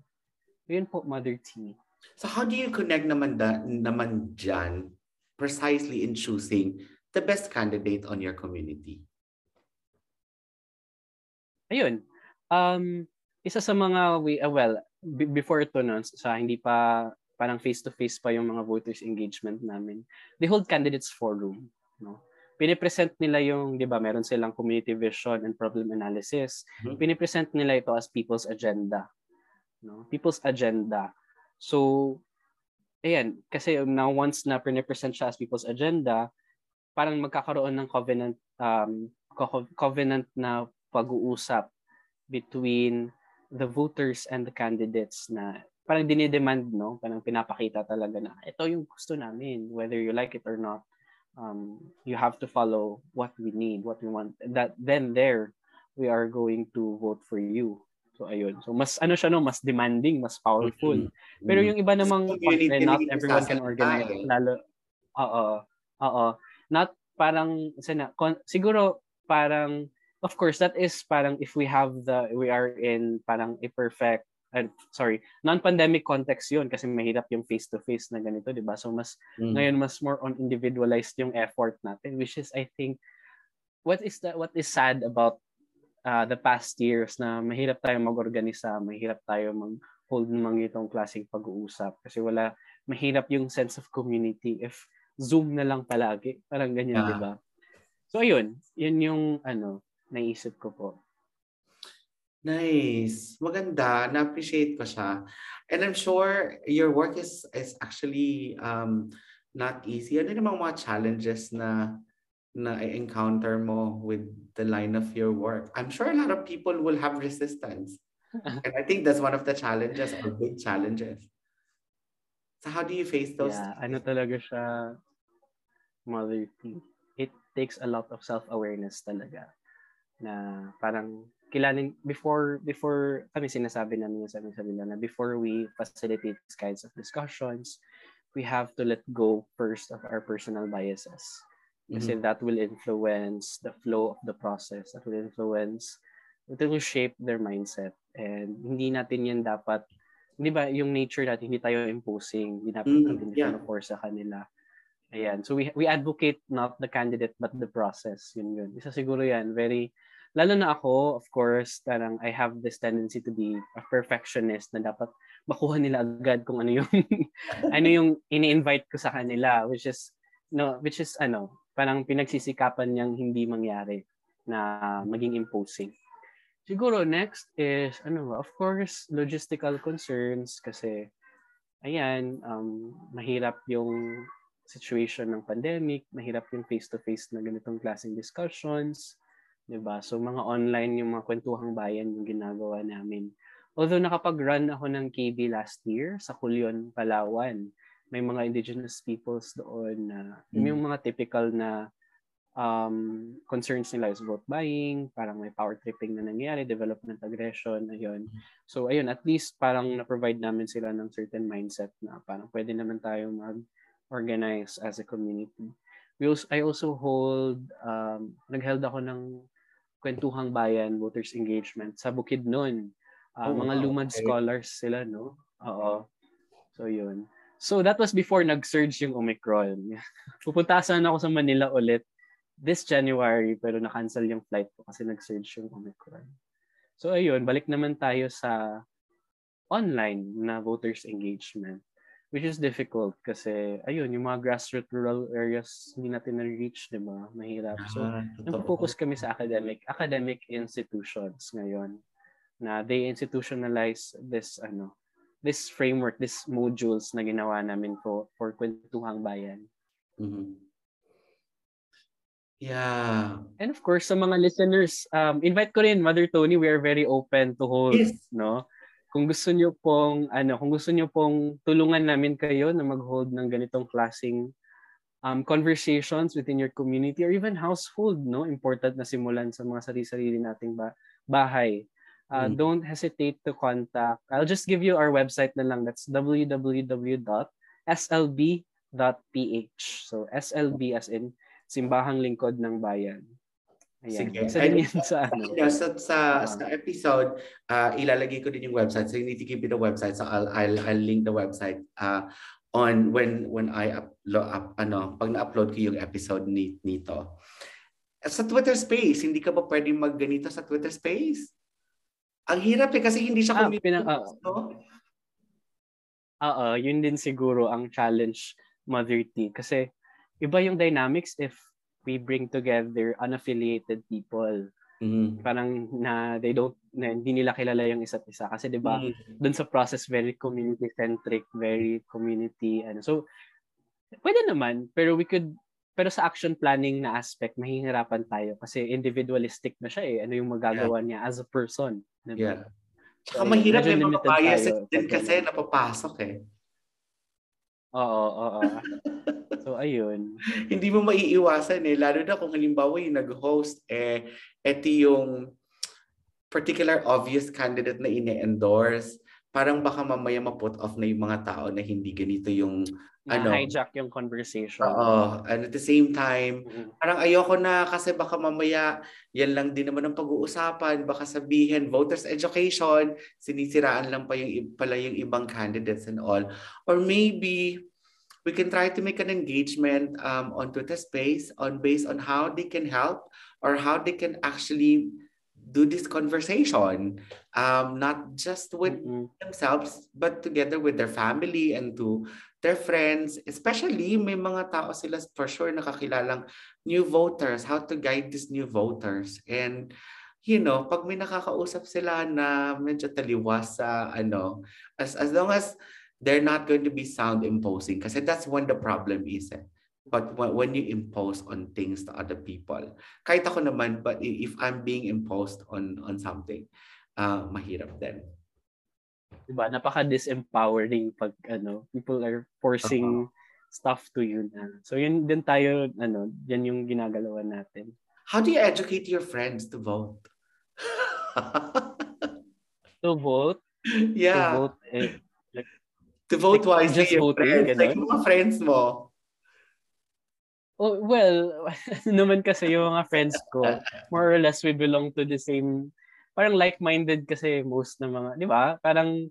Yun po, Mother T. So how do you connect naman, da, naman dyan precisely in choosing the best candidate on your community? Ayun. Um, isa sa mga we uh, well b- before ito no, sa hindi pa parang face-to-face pa yung mga voters engagement namin. They hold candidates forum, no? Pinipresent nila yung, di ba, meron silang community vision and problem analysis. Mm-hmm. Pinipresent nila ito as people's agenda. No? People's agenda. So, ayan, kasi now once na pinipresent siya as people's agenda, parang magkakaroon ng covenant um, covenant na pag-uusap between the voters and the candidates na parang dinidemand, no? Parang pinapakita talaga na ito yung gusto namin, whether you like it or not. Um, you have to follow what we need, what we want. That then there we are going to vote for you. So ayun. So mas ano siya no, mas demanding, mas powerful. Mm-hmm. Pero yung iba namang so, eh, not everyone can organize lalo Oo. Oo. Not parang sana siguro parang of course that is parang if we have the we are in parang a perfect and sorry, non-pandemic context 'yun kasi mahirap yung face to face na ganito, 'di ba? So mas mm. ngayon mas more on individualized yung effort natin which is I think what is that what is sad about uh, the past years na mahirap tayo mag-organisa, mahirap tayo mag-hold ng mga itong klaseng pag-uusap kasi wala mahirap yung sense of community if Zoom na lang palagi. Parang ganyan, yeah. 'di ba? So ayun, yun yung ano, naisip ko po. Nice. Maganda. Na-appreciate ko siya. And I'm sure your work is is actually um, not easy. Ano yung mga challenges na na encounter mo with the line of your work? I'm sure a lot of people will have resistance. and I think that's one of the challenges or big challenges. So how do you face those? Yeah, ano talaga siya, Mother. It takes a lot of self-awareness talaga. Na parang kilanin before before kami sinasabi namin sa amin sa na before we facilitate these kinds of discussions we have to let go first of our personal biases. Kasi mm-hmm. that will influence the flow of the process. That will influence it will shape their mindset. And hindi natin yan dapat hindi ba yung nature natin hindi tayo imposing. Hindi natin mm, yeah. force sa kanila. Ayan. So we we advocate not the candidate but the process. Yun yun. Isa siguro yan. Very lalo na ako, of course, parang I have this tendency to be a perfectionist na dapat makuha nila agad kung ano yung ano yung ini-invite ko sa kanila which is no which is ano parang pinagsisikapan niyang hindi mangyari na maging imposing. Siguro next is ano of course logistical concerns kasi ayan um, mahirap yung situation ng pandemic, mahirap yung face-to-face na ganitong klaseng discussions 'di ba? So mga online yung mga kwentuhang bayan yung ginagawa namin. Although nakapag-run ako ng KB last year sa Kulyon, Palawan, may mga indigenous peoples doon na mm. yung mga typical na um, concerns nila is vote buying, parang may power tripping na nangyari, development aggression, ayun. So ayun, at least parang na-provide namin sila ng certain mindset na parang pwede naman tayo mag-organize as a community. We also, I also hold, um, nag-held ako ng Kwentuhang Bayan Voters Engagement sa Bukidnon. Uh, oh, mga wow, Lumad okay. scholars sila, no? Oo. So, yun. So, that was before nag-surge yung Omicron. Pupunta sana ako sa Manila ulit this January pero na-cancel yung flight ko kasi nag-surge yung Omicron. So, ayun. Balik naman tayo sa online na voters engagement which is difficult kasi ayun yung mga grassroots rural areas hindi natin na-reach di ba? Mahirap. So ah, nag-focus kami sa academic academic institutions ngayon na they institutionalize this ano this framework this modules na ginawa namin for for kwentuhang bayan. Mm-hmm. yeah. And of course sa mga listeners um invite ko rin Mother Tony we are very open to hold yes. no kung gusto niyo pong ano, kung gusto niyo pong tulungan namin kayo na mag-hold ng ganitong klasing um, conversations within your community or even household, no? Important na simulan sa mga sarili-sarili nating ba- bahay. Uh, mm. Don't hesitate to contact. I'll just give you our website na lang. That's www.slb.ph. So SLB as in Simbahang Lingkod ng Bayan. Ayan. Sige. Yan sa ano. Sa, sa, uh, sa episode, uh, ilalagay ko din yung website. So you need to keep it the website. So I'll, I'll, I'll link the website uh, on when when I upload up, ano, pag na-upload ko yung episode ni, nito. Sa Twitter Space, hindi ka ba pwedeng magganito sa Twitter Space? Ang hirap eh kasi hindi siya ah, pinang, uh, no? Oo, yun din siguro ang challenge Mother T. Kasi iba yung dynamics if we bring together unaffiliated people. Mm-hmm. Parang na they don't na hindi nila kilala yung isa't isa kasi 'di ba mm-hmm. doon sa process very community centric very community ano so pwede naman pero we could pero sa action planning na aspect mahihirapan tayo kasi individualistic na siya eh ano yung magagawa yeah. niya as a person diba? yeah Saka so, mahirap yung mga bias din kasi napapasok eh. Oo, oo. So, ayun. Hindi mo maiiwasan eh. Lalo na kung halimbawa yung nag-host, eh, eto yung particular obvious candidate na ine-endorse. Parang baka mamaya ma-put off na yung mga tao na hindi ganito yung na ano, hijack yung conversation. Oo. And at the same time, mm-hmm. parang ayoko na kasi baka mamaya yan lang din naman ang pag-uusapan. Baka sabihin, voters education, sinisiraan lang pa yung, pala yung ibang candidates and all. Or maybe, we can try to make an engagement um, on Twitter space on based on how they can help or how they can actually do this conversation um, not just with mm-hmm. themselves but together with their family and to their friends, especially may mga tao sila for sure nakakilalang new voters, how to guide these new voters. And you know, pag may nakakausap sila na medyo taliwas sa ano, as as long as they're not going to be sound imposing kasi that's when the problem is. Eh. But when, you impose on things to other people, kahit ako naman, but if I'm being imposed on on something, uh, mahirap din. Diba? Napaka-disempowering pag ano, people are forcing uh-huh. stuff to you na. So yun din tayo, ano, yan yung ginagalawan natin. How do you educate your friends to vote? to vote? Yeah. To vote, eh, to vote like, wisely just voting, friends. Like mga friends mo. Oh, well, naman kasi yung mga friends ko, more or less we belong to the same parang like-minded kasi most ng mga, di ba? Parang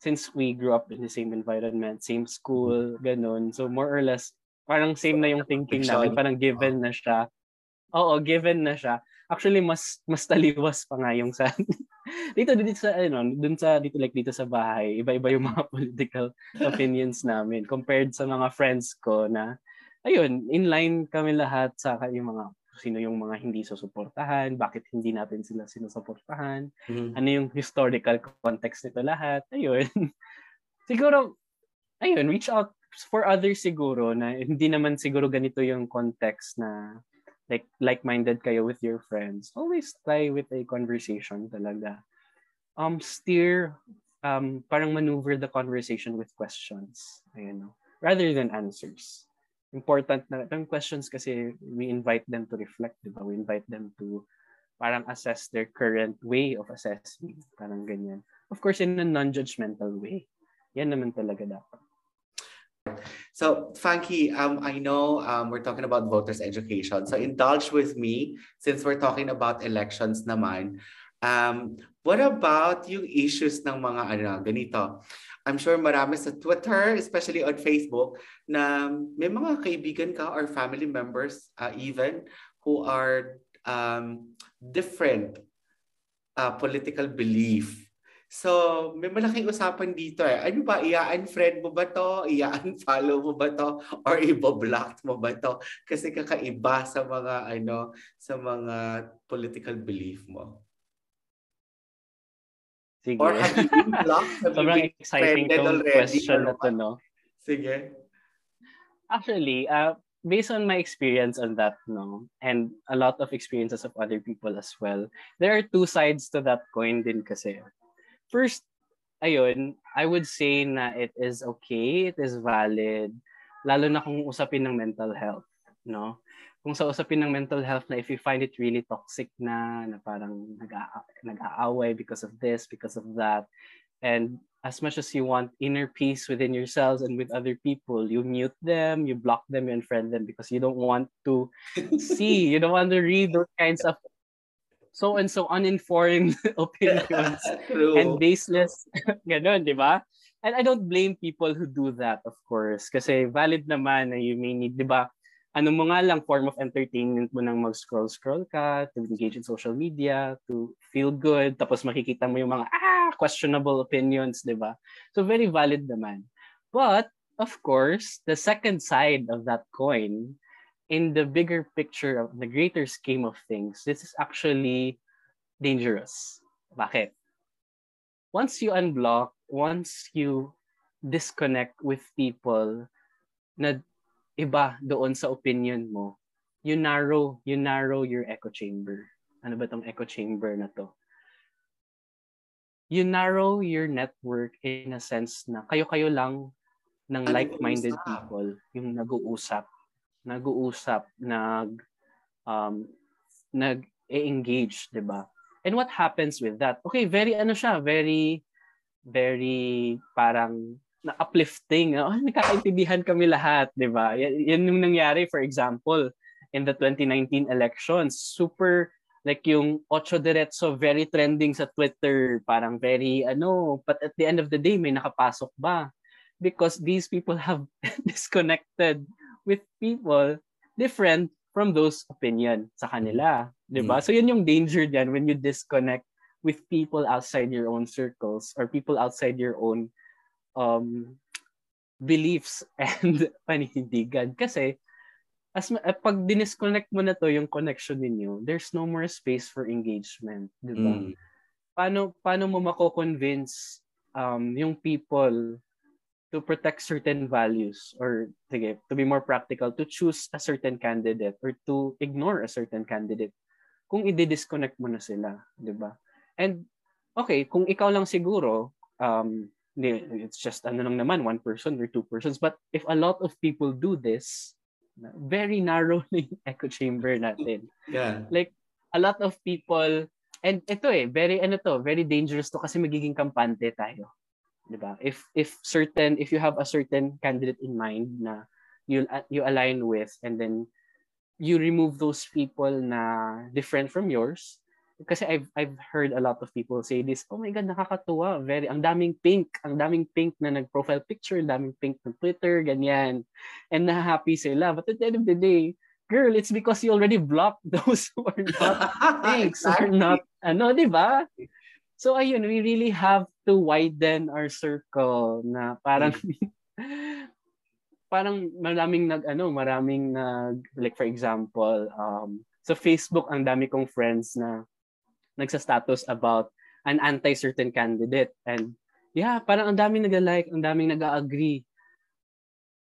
since we grew up in the same environment, same school, ganun. So more or less, parang same na yung thinking namin. Parang given na siya. Oo, given na siya. Actually, mas mas taliwas pa nga yung sa dito dito sa ano, dun sa dito like dito sa bahay, iba-iba yung mga political opinions namin compared sa mga friends ko na ayun, in line kami lahat sa yung mga sino yung mga hindi susuportahan, bakit hindi natin sila sinusuportahan, mm-hmm. ano yung historical context nito lahat. Ayun. siguro, ayun, reach out for others siguro na hindi naman siguro ganito yung context na like like-minded kayo with your friends. Always try with a conversation talaga. Um, steer, um, parang maneuver the conversation with questions. Ayun, no? rather than answers important na yung questions kasi we invite them to reflect, di ba? We invite them to parang assess their current way of assessing. Parang ganyan. Of course, in a non-judgmental way. Yan naman talaga dapat. So, Funky, um, I know um, we're talking about voters' education. So, indulge with me since we're talking about elections naman. Um, what about yung issues ng mga ano, ganito? I'm sure marami sa Twitter, especially on Facebook, na may mga kaibigan ka or family members uh, even who are um, different uh, political belief. So, may malaking usapan dito eh. Ano ba, i-unfriend mo ba to? I-unfollow mo ba to? Or i-block mo ba to? Kasi kakaiba sa mga ano, sa mga political belief mo. Sige. Or have you been blocked? Sobrang exciting tong question na to, no? Sige. Actually, uh, based on my experience on that, no, and a lot of experiences of other people as well, there are two sides to that coin din kasi. First, ayun, I would say na it is okay, it is valid, lalo na kung usapin ng mental health, no? kung sa usapin ng mental health na if you find it really toxic na, na parang nag-aaway because of this, because of that, and as much as you want inner peace within yourselves and with other people, you mute them, you block them, you unfriend them because you don't want to see, you don't want to read those kinds of so and so uninformed opinions and baseless ganun, di ba? And I don't blame people who do that, of course, kasi valid naman na you may need, di ba? ano mo nga lang form of entertainment mo nang mag-scroll-scroll ka, to engage in social media, to feel good, tapos makikita mo yung mga ah, questionable opinions, di ba? So very valid naman. But, of course, the second side of that coin, in the bigger picture of the greater scheme of things, this is actually dangerous. Bakit? Once you unblock, once you disconnect with people na iba doon sa opinion mo, you narrow, you narrow your echo chamber. Ano ba tong echo chamber na to? You narrow your network in a sense na kayo-kayo lang ng like-minded people yung nag-uusap. Nag-uusap, nag um, nag-engage, 'di ba? And what happens with that? Okay, very ano siya, very very parang na uplifting. Oh, nagkakaintindihan kami lahat, 'di ba? Yan, yan yung nangyari for example in the 2019 elections. Super like yung Ocho Diretso very trending sa Twitter, parang very ano, but at the end of the day may nakapasok ba? Because these people have disconnected with people different from those opinion sa kanila, 'di ba? Mm. So yun yung danger diyan when you disconnect with people outside your own circles or people outside your own um, beliefs and paninindigan. Kasi, as uh, pag dinisconnect mo na to yung connection ninyo, there's no more space for engagement. Di ba? Mm. Paano, paano mo mako-convince um, yung people to protect certain values or sige, to be more practical, to choose a certain candidate or to ignore a certain candidate kung i-disconnect mo na sila, 'di ba? And okay, kung ikaw lang siguro, um, it's just ano lang naman, one person or two persons. But if a lot of people do this, very narrow na yung echo chamber natin. Yeah. Like, a lot of people, and ito eh, very, ano to, very dangerous to kasi magiging kampante tayo. Diba? If, if certain, if you have a certain candidate in mind na you, you align with, and then you remove those people na different from yours, kasi I've I've heard a lot of people say this, oh my god, nakakatuwa. Very ang daming pink, ang daming pink na nag-profile picture, ang daming pink ng Twitter, ganyan. And na-happy sila. But at the end of the day, girl, it's because you already blocked those who are not pinks exactly. or not ano, 'di ba? So ayun, we really have to widen our circle na parang mm. parang maraming nag ano, maraming nag like for example, um sa Facebook ang dami kong friends na nagsa-status about an anti-certain candidate. And yeah, parang ang daming nag-like, ang daming nag-agree.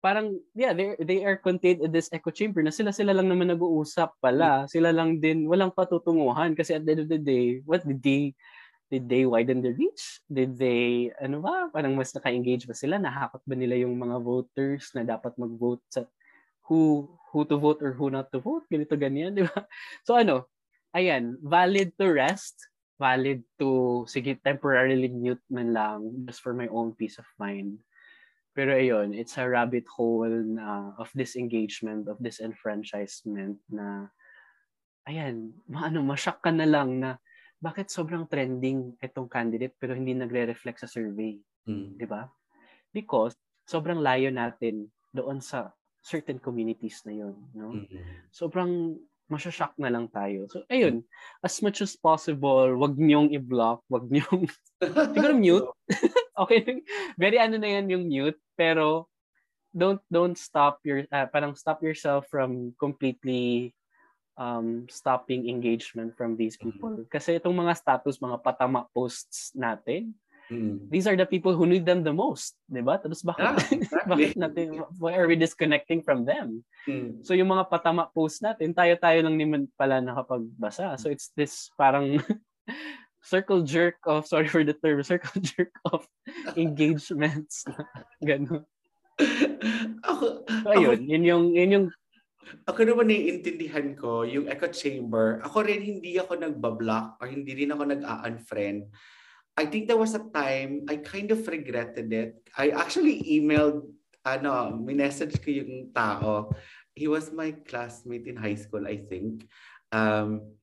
Parang, yeah, they they are contained in this echo chamber na sila-sila lang naman nag-uusap pala. Sila lang din, walang patutunguhan kasi at the end of the day, what did they, did they widen their reach? Did they, ano ba, parang mas naka-engage ba sila? Nahakot ba nila yung mga voters na dapat mag-vote sa who who to vote or who not to vote? Ganito, ganyan, di ba? So ano, ayan, valid to rest, valid to, sige, temporarily mute man lang just for my own peace of mind. Pero ayun, it's a rabbit hole na, of disengagement, of disenfranchisement na, ayan, maano, masyak ka na lang na, bakit sobrang trending itong candidate pero hindi nagre-reflect sa survey? Mm. Di ba? Because sobrang layo natin doon sa certain communities na yun. No? Mm-hmm. Sobrang masyashock na lang tayo. So, ayun, as much as possible, wag niyong i-block, wag niyong, siguro mute. okay, very ano na yan yung mute, pero don't don't stop your, uh, parang stop yourself from completely um, stopping engagement from these people. Mm-hmm. Kasi itong mga status, mga patama posts natin, Mm. These are the people who need them the most, 'di ba? Tapos bakit yeah, exactly. bakit natin why are we disconnecting from them? Mm. So yung mga patama post natin, tayo-tayo lang naman pala nakapagbasa. So it's this parang circle jerk of sorry for the term, circle jerk of engagements. Ganun. ako, so, ayun, ako, yun yung yun yung ako naman naiintindihan ko yung echo chamber. Ako rin hindi ako nagbablock or hindi rin ako nag-unfriend. I think there was a time I kind of regretted it. I actually emailed, ano, minessage ko yung tao. He was my classmate in high school, I think. Um,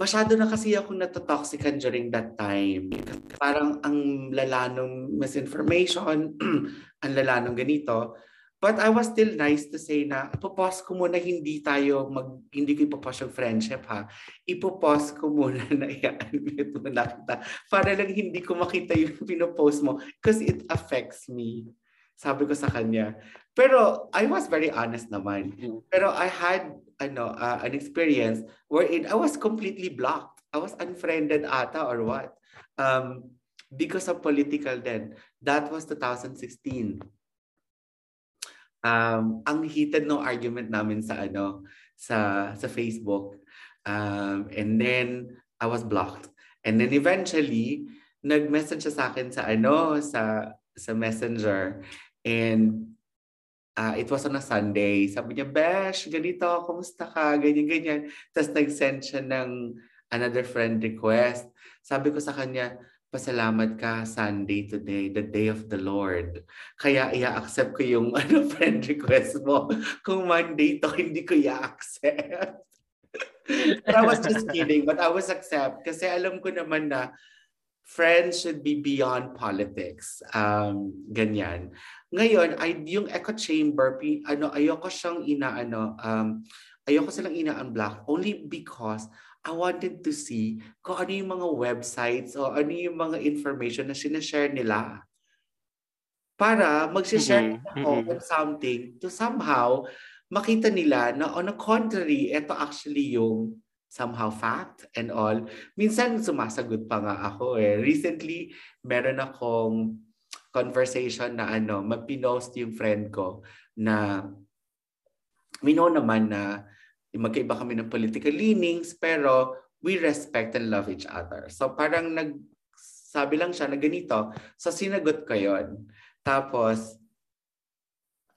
masyado na kasi ako natotoxican during that time. Parang ang lala ng misinformation, ang lala ng ganito. But I was still nice to say na ipopause ko muna hindi tayo mag hindi ko ipopause yung friendship ha. Ipopause ko muna na i-unmute mo na kita para lang hindi ko makita yung pinopost mo because it affects me. Sabi ko sa kanya. Pero I was very honest naman. Mm. Pero I had ano uh, an experience wherein I was completely blocked. I was unfriended ata or what. Um, because of political then. That was 2016. Um, ang heated no argument namin sa ano sa sa Facebook. Um, and then I was blocked. And then eventually, nag-message siya sa akin sa ano sa sa Messenger and uh, it was on a Sunday. Sabi niya, Besh, ganito, kumusta ka? Ganyan, ganyan. Tapos nag-send siya ng another friend request. Sabi ko sa kanya, pasalamat ka Sunday today, the day of the Lord. Kaya i-accept ko yung ano, friend request mo. Kung Monday to, hindi ko i-accept. but I was just kidding, but I was accept kasi alam ko naman na friends should be beyond politics. Um, ganyan. Ngayon, ay yung echo chamber, ano, ayoko siyang inaano, um, ayoko silang ina-unblock only because I wanted to see kung ano yung mga websites o ano yung mga information na sinashare nila. Para mag-share mm-hmm. ako mm-hmm. of something to somehow makita nila na on the contrary, ito actually yung somehow fact and all. Minsan sumasagot pa nga ako eh. Recently, meron akong conversation na ano, mapinost yung friend ko na we know naman na magkaiba kami ng political leanings, pero we respect and love each other. So parang nag sabi lang siya na ganito. So sinagot ko yon. Tapos,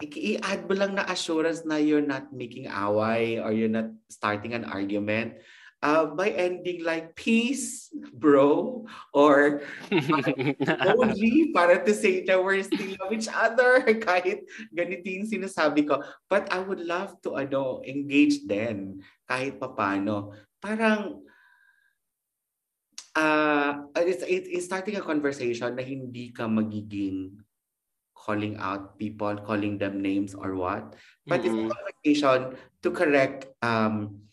i-add mo lang na assurance na you're not making away or you're not starting an argument uh, by ending like peace, bro, or only para to say that we're still love each other kahit ganito yung sinasabi ko. But I would love to ano, engage then kahit papano. Parang uh, it's, it's starting a conversation na hindi ka magiging calling out people, calling them names or what. But mm-hmm. it's a conversation to correct um,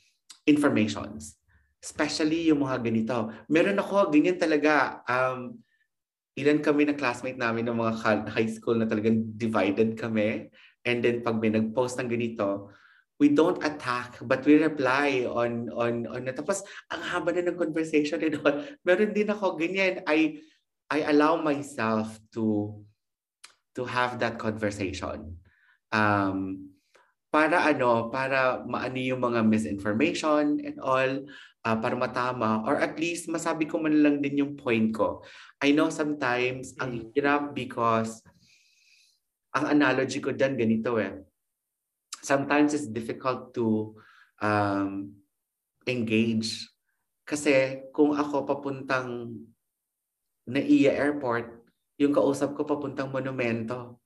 informations Especially yung mga ganito. Meron ako, ganyan talaga. Um, ilan kami na classmate namin ng mga high school na talagang divided kami. And then pag may nag-post ng ganito, we don't attack but we reply on on on tapos ang haba na ng conversation and all. Meron din ako ganyan. I I allow myself to to have that conversation. Um, para ano, para maano yung mga misinformation and all uh, para matama or at least masabi ko man lang din yung point ko. I know sometimes ang mm. hirap because ang analogy ko dyan ganito eh. Sometimes it's difficult to um, engage kasi kung ako papuntang NAIA Airport, yung kausap ko papuntang monumento.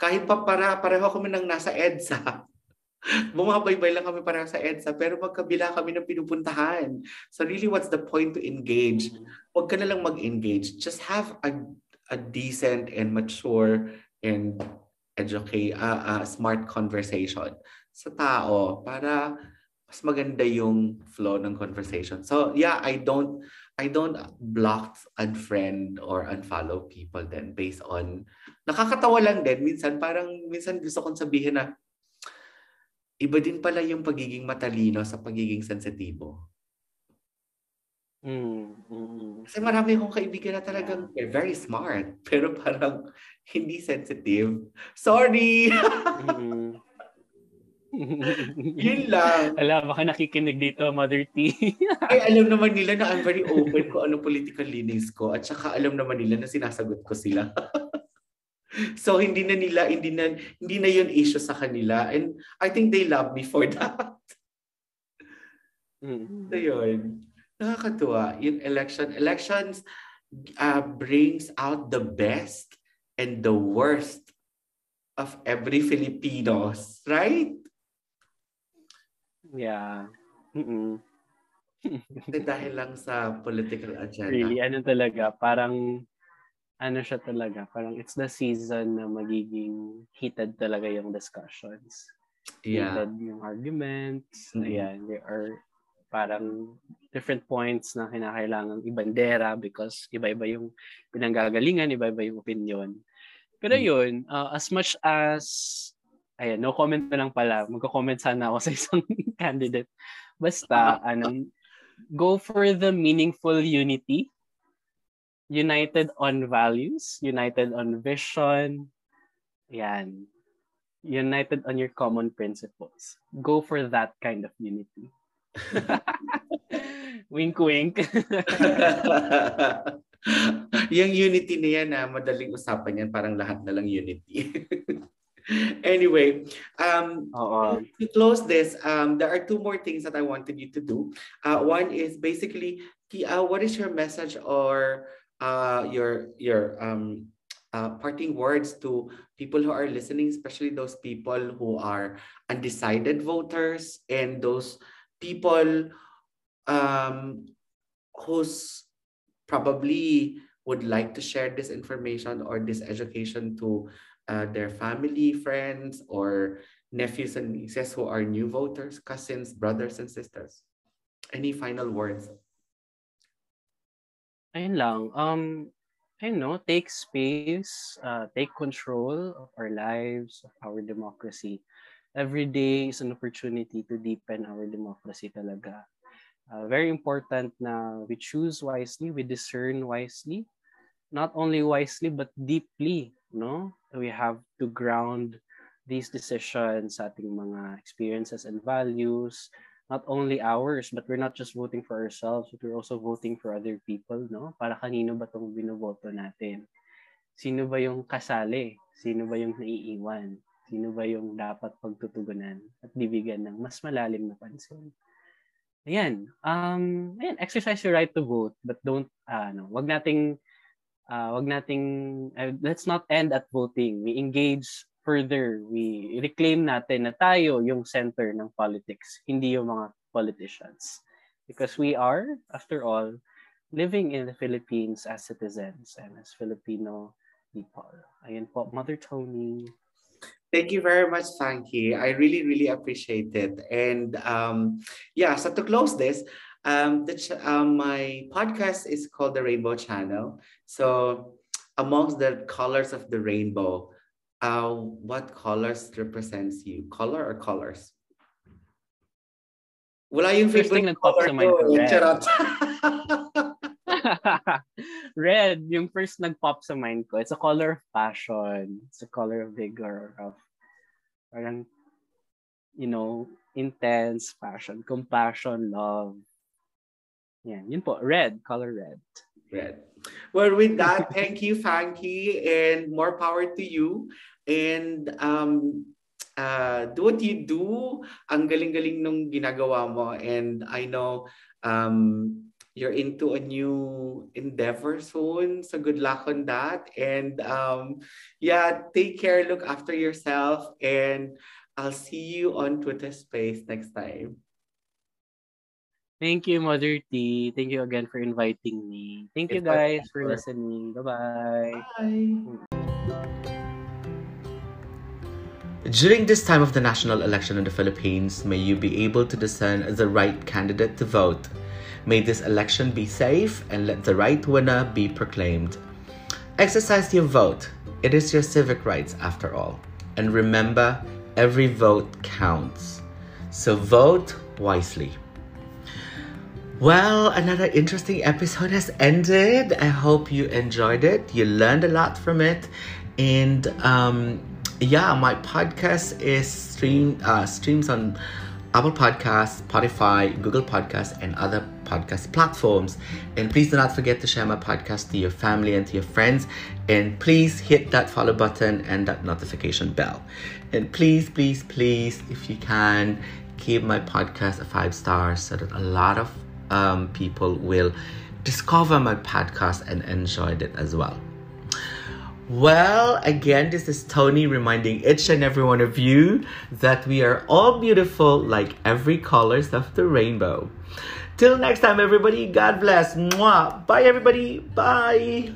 Kahit pa para pareho kami nang nasa EDSA, Bumabaybay lang kami parang sa EDSA pero magkabila kami ng pinupuntahan. So really, what's the point to engage? Huwag ka na lang mag-engage. Just have a, a decent and mature and educate, uh, uh, smart conversation sa tao para mas maganda yung flow ng conversation. So yeah, I don't I don't block, unfriend, or unfollow people then based on nakakatawa lang din. Minsan parang minsan gusto kong sabihin na iba din pala yung pagiging matalino sa pagiging sensitibo. Mm, mm. Kasi marami akong kaibigan na talagang yeah. very smart, pero parang hindi sensitive. Sorry! mm. Yun lang. Alam, baka nakikinig dito, Mother T. Ay, alam naman nila na I'm very open ko ano political leanings ko at saka alam naman nila na sinasagot ko sila. So hindi na nila hindi na hindi na 'yun issue sa kanila and I think they love me for that. Mm. So yun. Nakakatuwa. Yung election, elections uh, brings out the best and the worst of every Filipinos, right? Yeah. Mm-mm. dahil lang sa political agenda. Really, ano talaga, parang ano siya talaga, parang it's the season na magiging heated talaga yung discussions. Yeah. Heated yung arguments. Mm-hmm. Ayan, there are parang different points na kinakailangan ibandera because iba-iba yung pinanggagalingan, iba-iba yung opinion. Pero mm. yun, uh, as much as, ayan, no comment na lang pala. Magko-comment sana ako sa isang candidate. Basta, anong, go for the meaningful unity. United on values, united on vision. Yan. United on your common principles. Go for that kind of unity. wink, wink. yung unity na yan, ah, madaling usapan yan. Parang lahat na lang unity. anyway, um, Uh-oh. to close this, um, there are two more things that I wanted you to do. Uh, one is basically, uh, what is your message or uh, your your um, uh, parting words to people who are listening, especially those people who are undecided voters and those people um, who's probably would like to share this information or this education to uh, their family, friends, or nephews and nieces who are new voters, cousins, brothers, and sisters? Any final words? Ayun lang. Um, I know, take space, uh, take control of our lives, of our democracy. Every day is an opportunity to deepen our democracy talaga. Uh, very important na we choose wisely, we discern wisely, not only wisely but deeply, no? We have to ground these decisions sa ating mga experiences and values, not only ours, but we're not just voting for ourselves, but we're also voting for other people, no? Para kanino ba tong binoboto natin? Sino ba yung kasali? Sino ba yung naiiwan? Sino ba yung dapat pagtutugunan at bibigyan ng mas malalim na pansin? Ayan. Um, ayan, exercise your right to vote, but don't, uh, no, wag nating, uh, wag nating, uh, let's not end at voting. We engage further. We reclaim natin na tayo yung center ng politics, hindi yung mga politicians. Because we are, after all, living in the Philippines as citizens and as Filipino people. Ayan po, Mother Tony. Thank you very much, Frankie. I really, really appreciate it. And um, yeah, so to close this, um, the ch- um, my podcast is called the Rainbow Channel. So amongst the colors of the rainbow, uh, what colors represents you? Color or colors? Wala yung favorite color ko. Charot. Red, yung first nag-pop sa mind ko. It's a color of passion. It's a color of vigor, of parang, you know, intense passion, compassion, love. Yeah, yun po. Red, color red. Red. Well, with that, thank you, Fanky, and more power to you. And um, uh, do what you do. Ang galing-galing nung ginagawa mo. And I know um, you're into a new endeavor soon. So good luck on that. And um, yeah, take care, look after yourself, and I'll see you on Twitter Space next time. Thank you, Mother T. Thank you again for inviting me. Thank you guys for listening. Bye-bye. Bye. During this time of the national election in the Philippines, may you be able to discern the right candidate to vote. May this election be safe and let the right winner be proclaimed. Exercise your vote. It is your civic rights after all. And remember, every vote counts. So vote wisely. Well, another interesting episode has ended. I hope you enjoyed it. You learned a lot from it. And um, yeah, my podcast is stream uh, streams on Apple Podcasts, Spotify, Google Podcasts, and other podcast platforms. And please do not forget to share my podcast to your family and to your friends. And please hit that follow button and that notification bell. And please, please, please, if you can, give my podcast a five stars so that a lot of um, people will discover my podcast and enjoy it as well. Well, again, this is Tony reminding each and every one of you that we are all beautiful like every colors of the rainbow. Till next time, everybody, God bless. Mwah. Bye, everybody. Bye.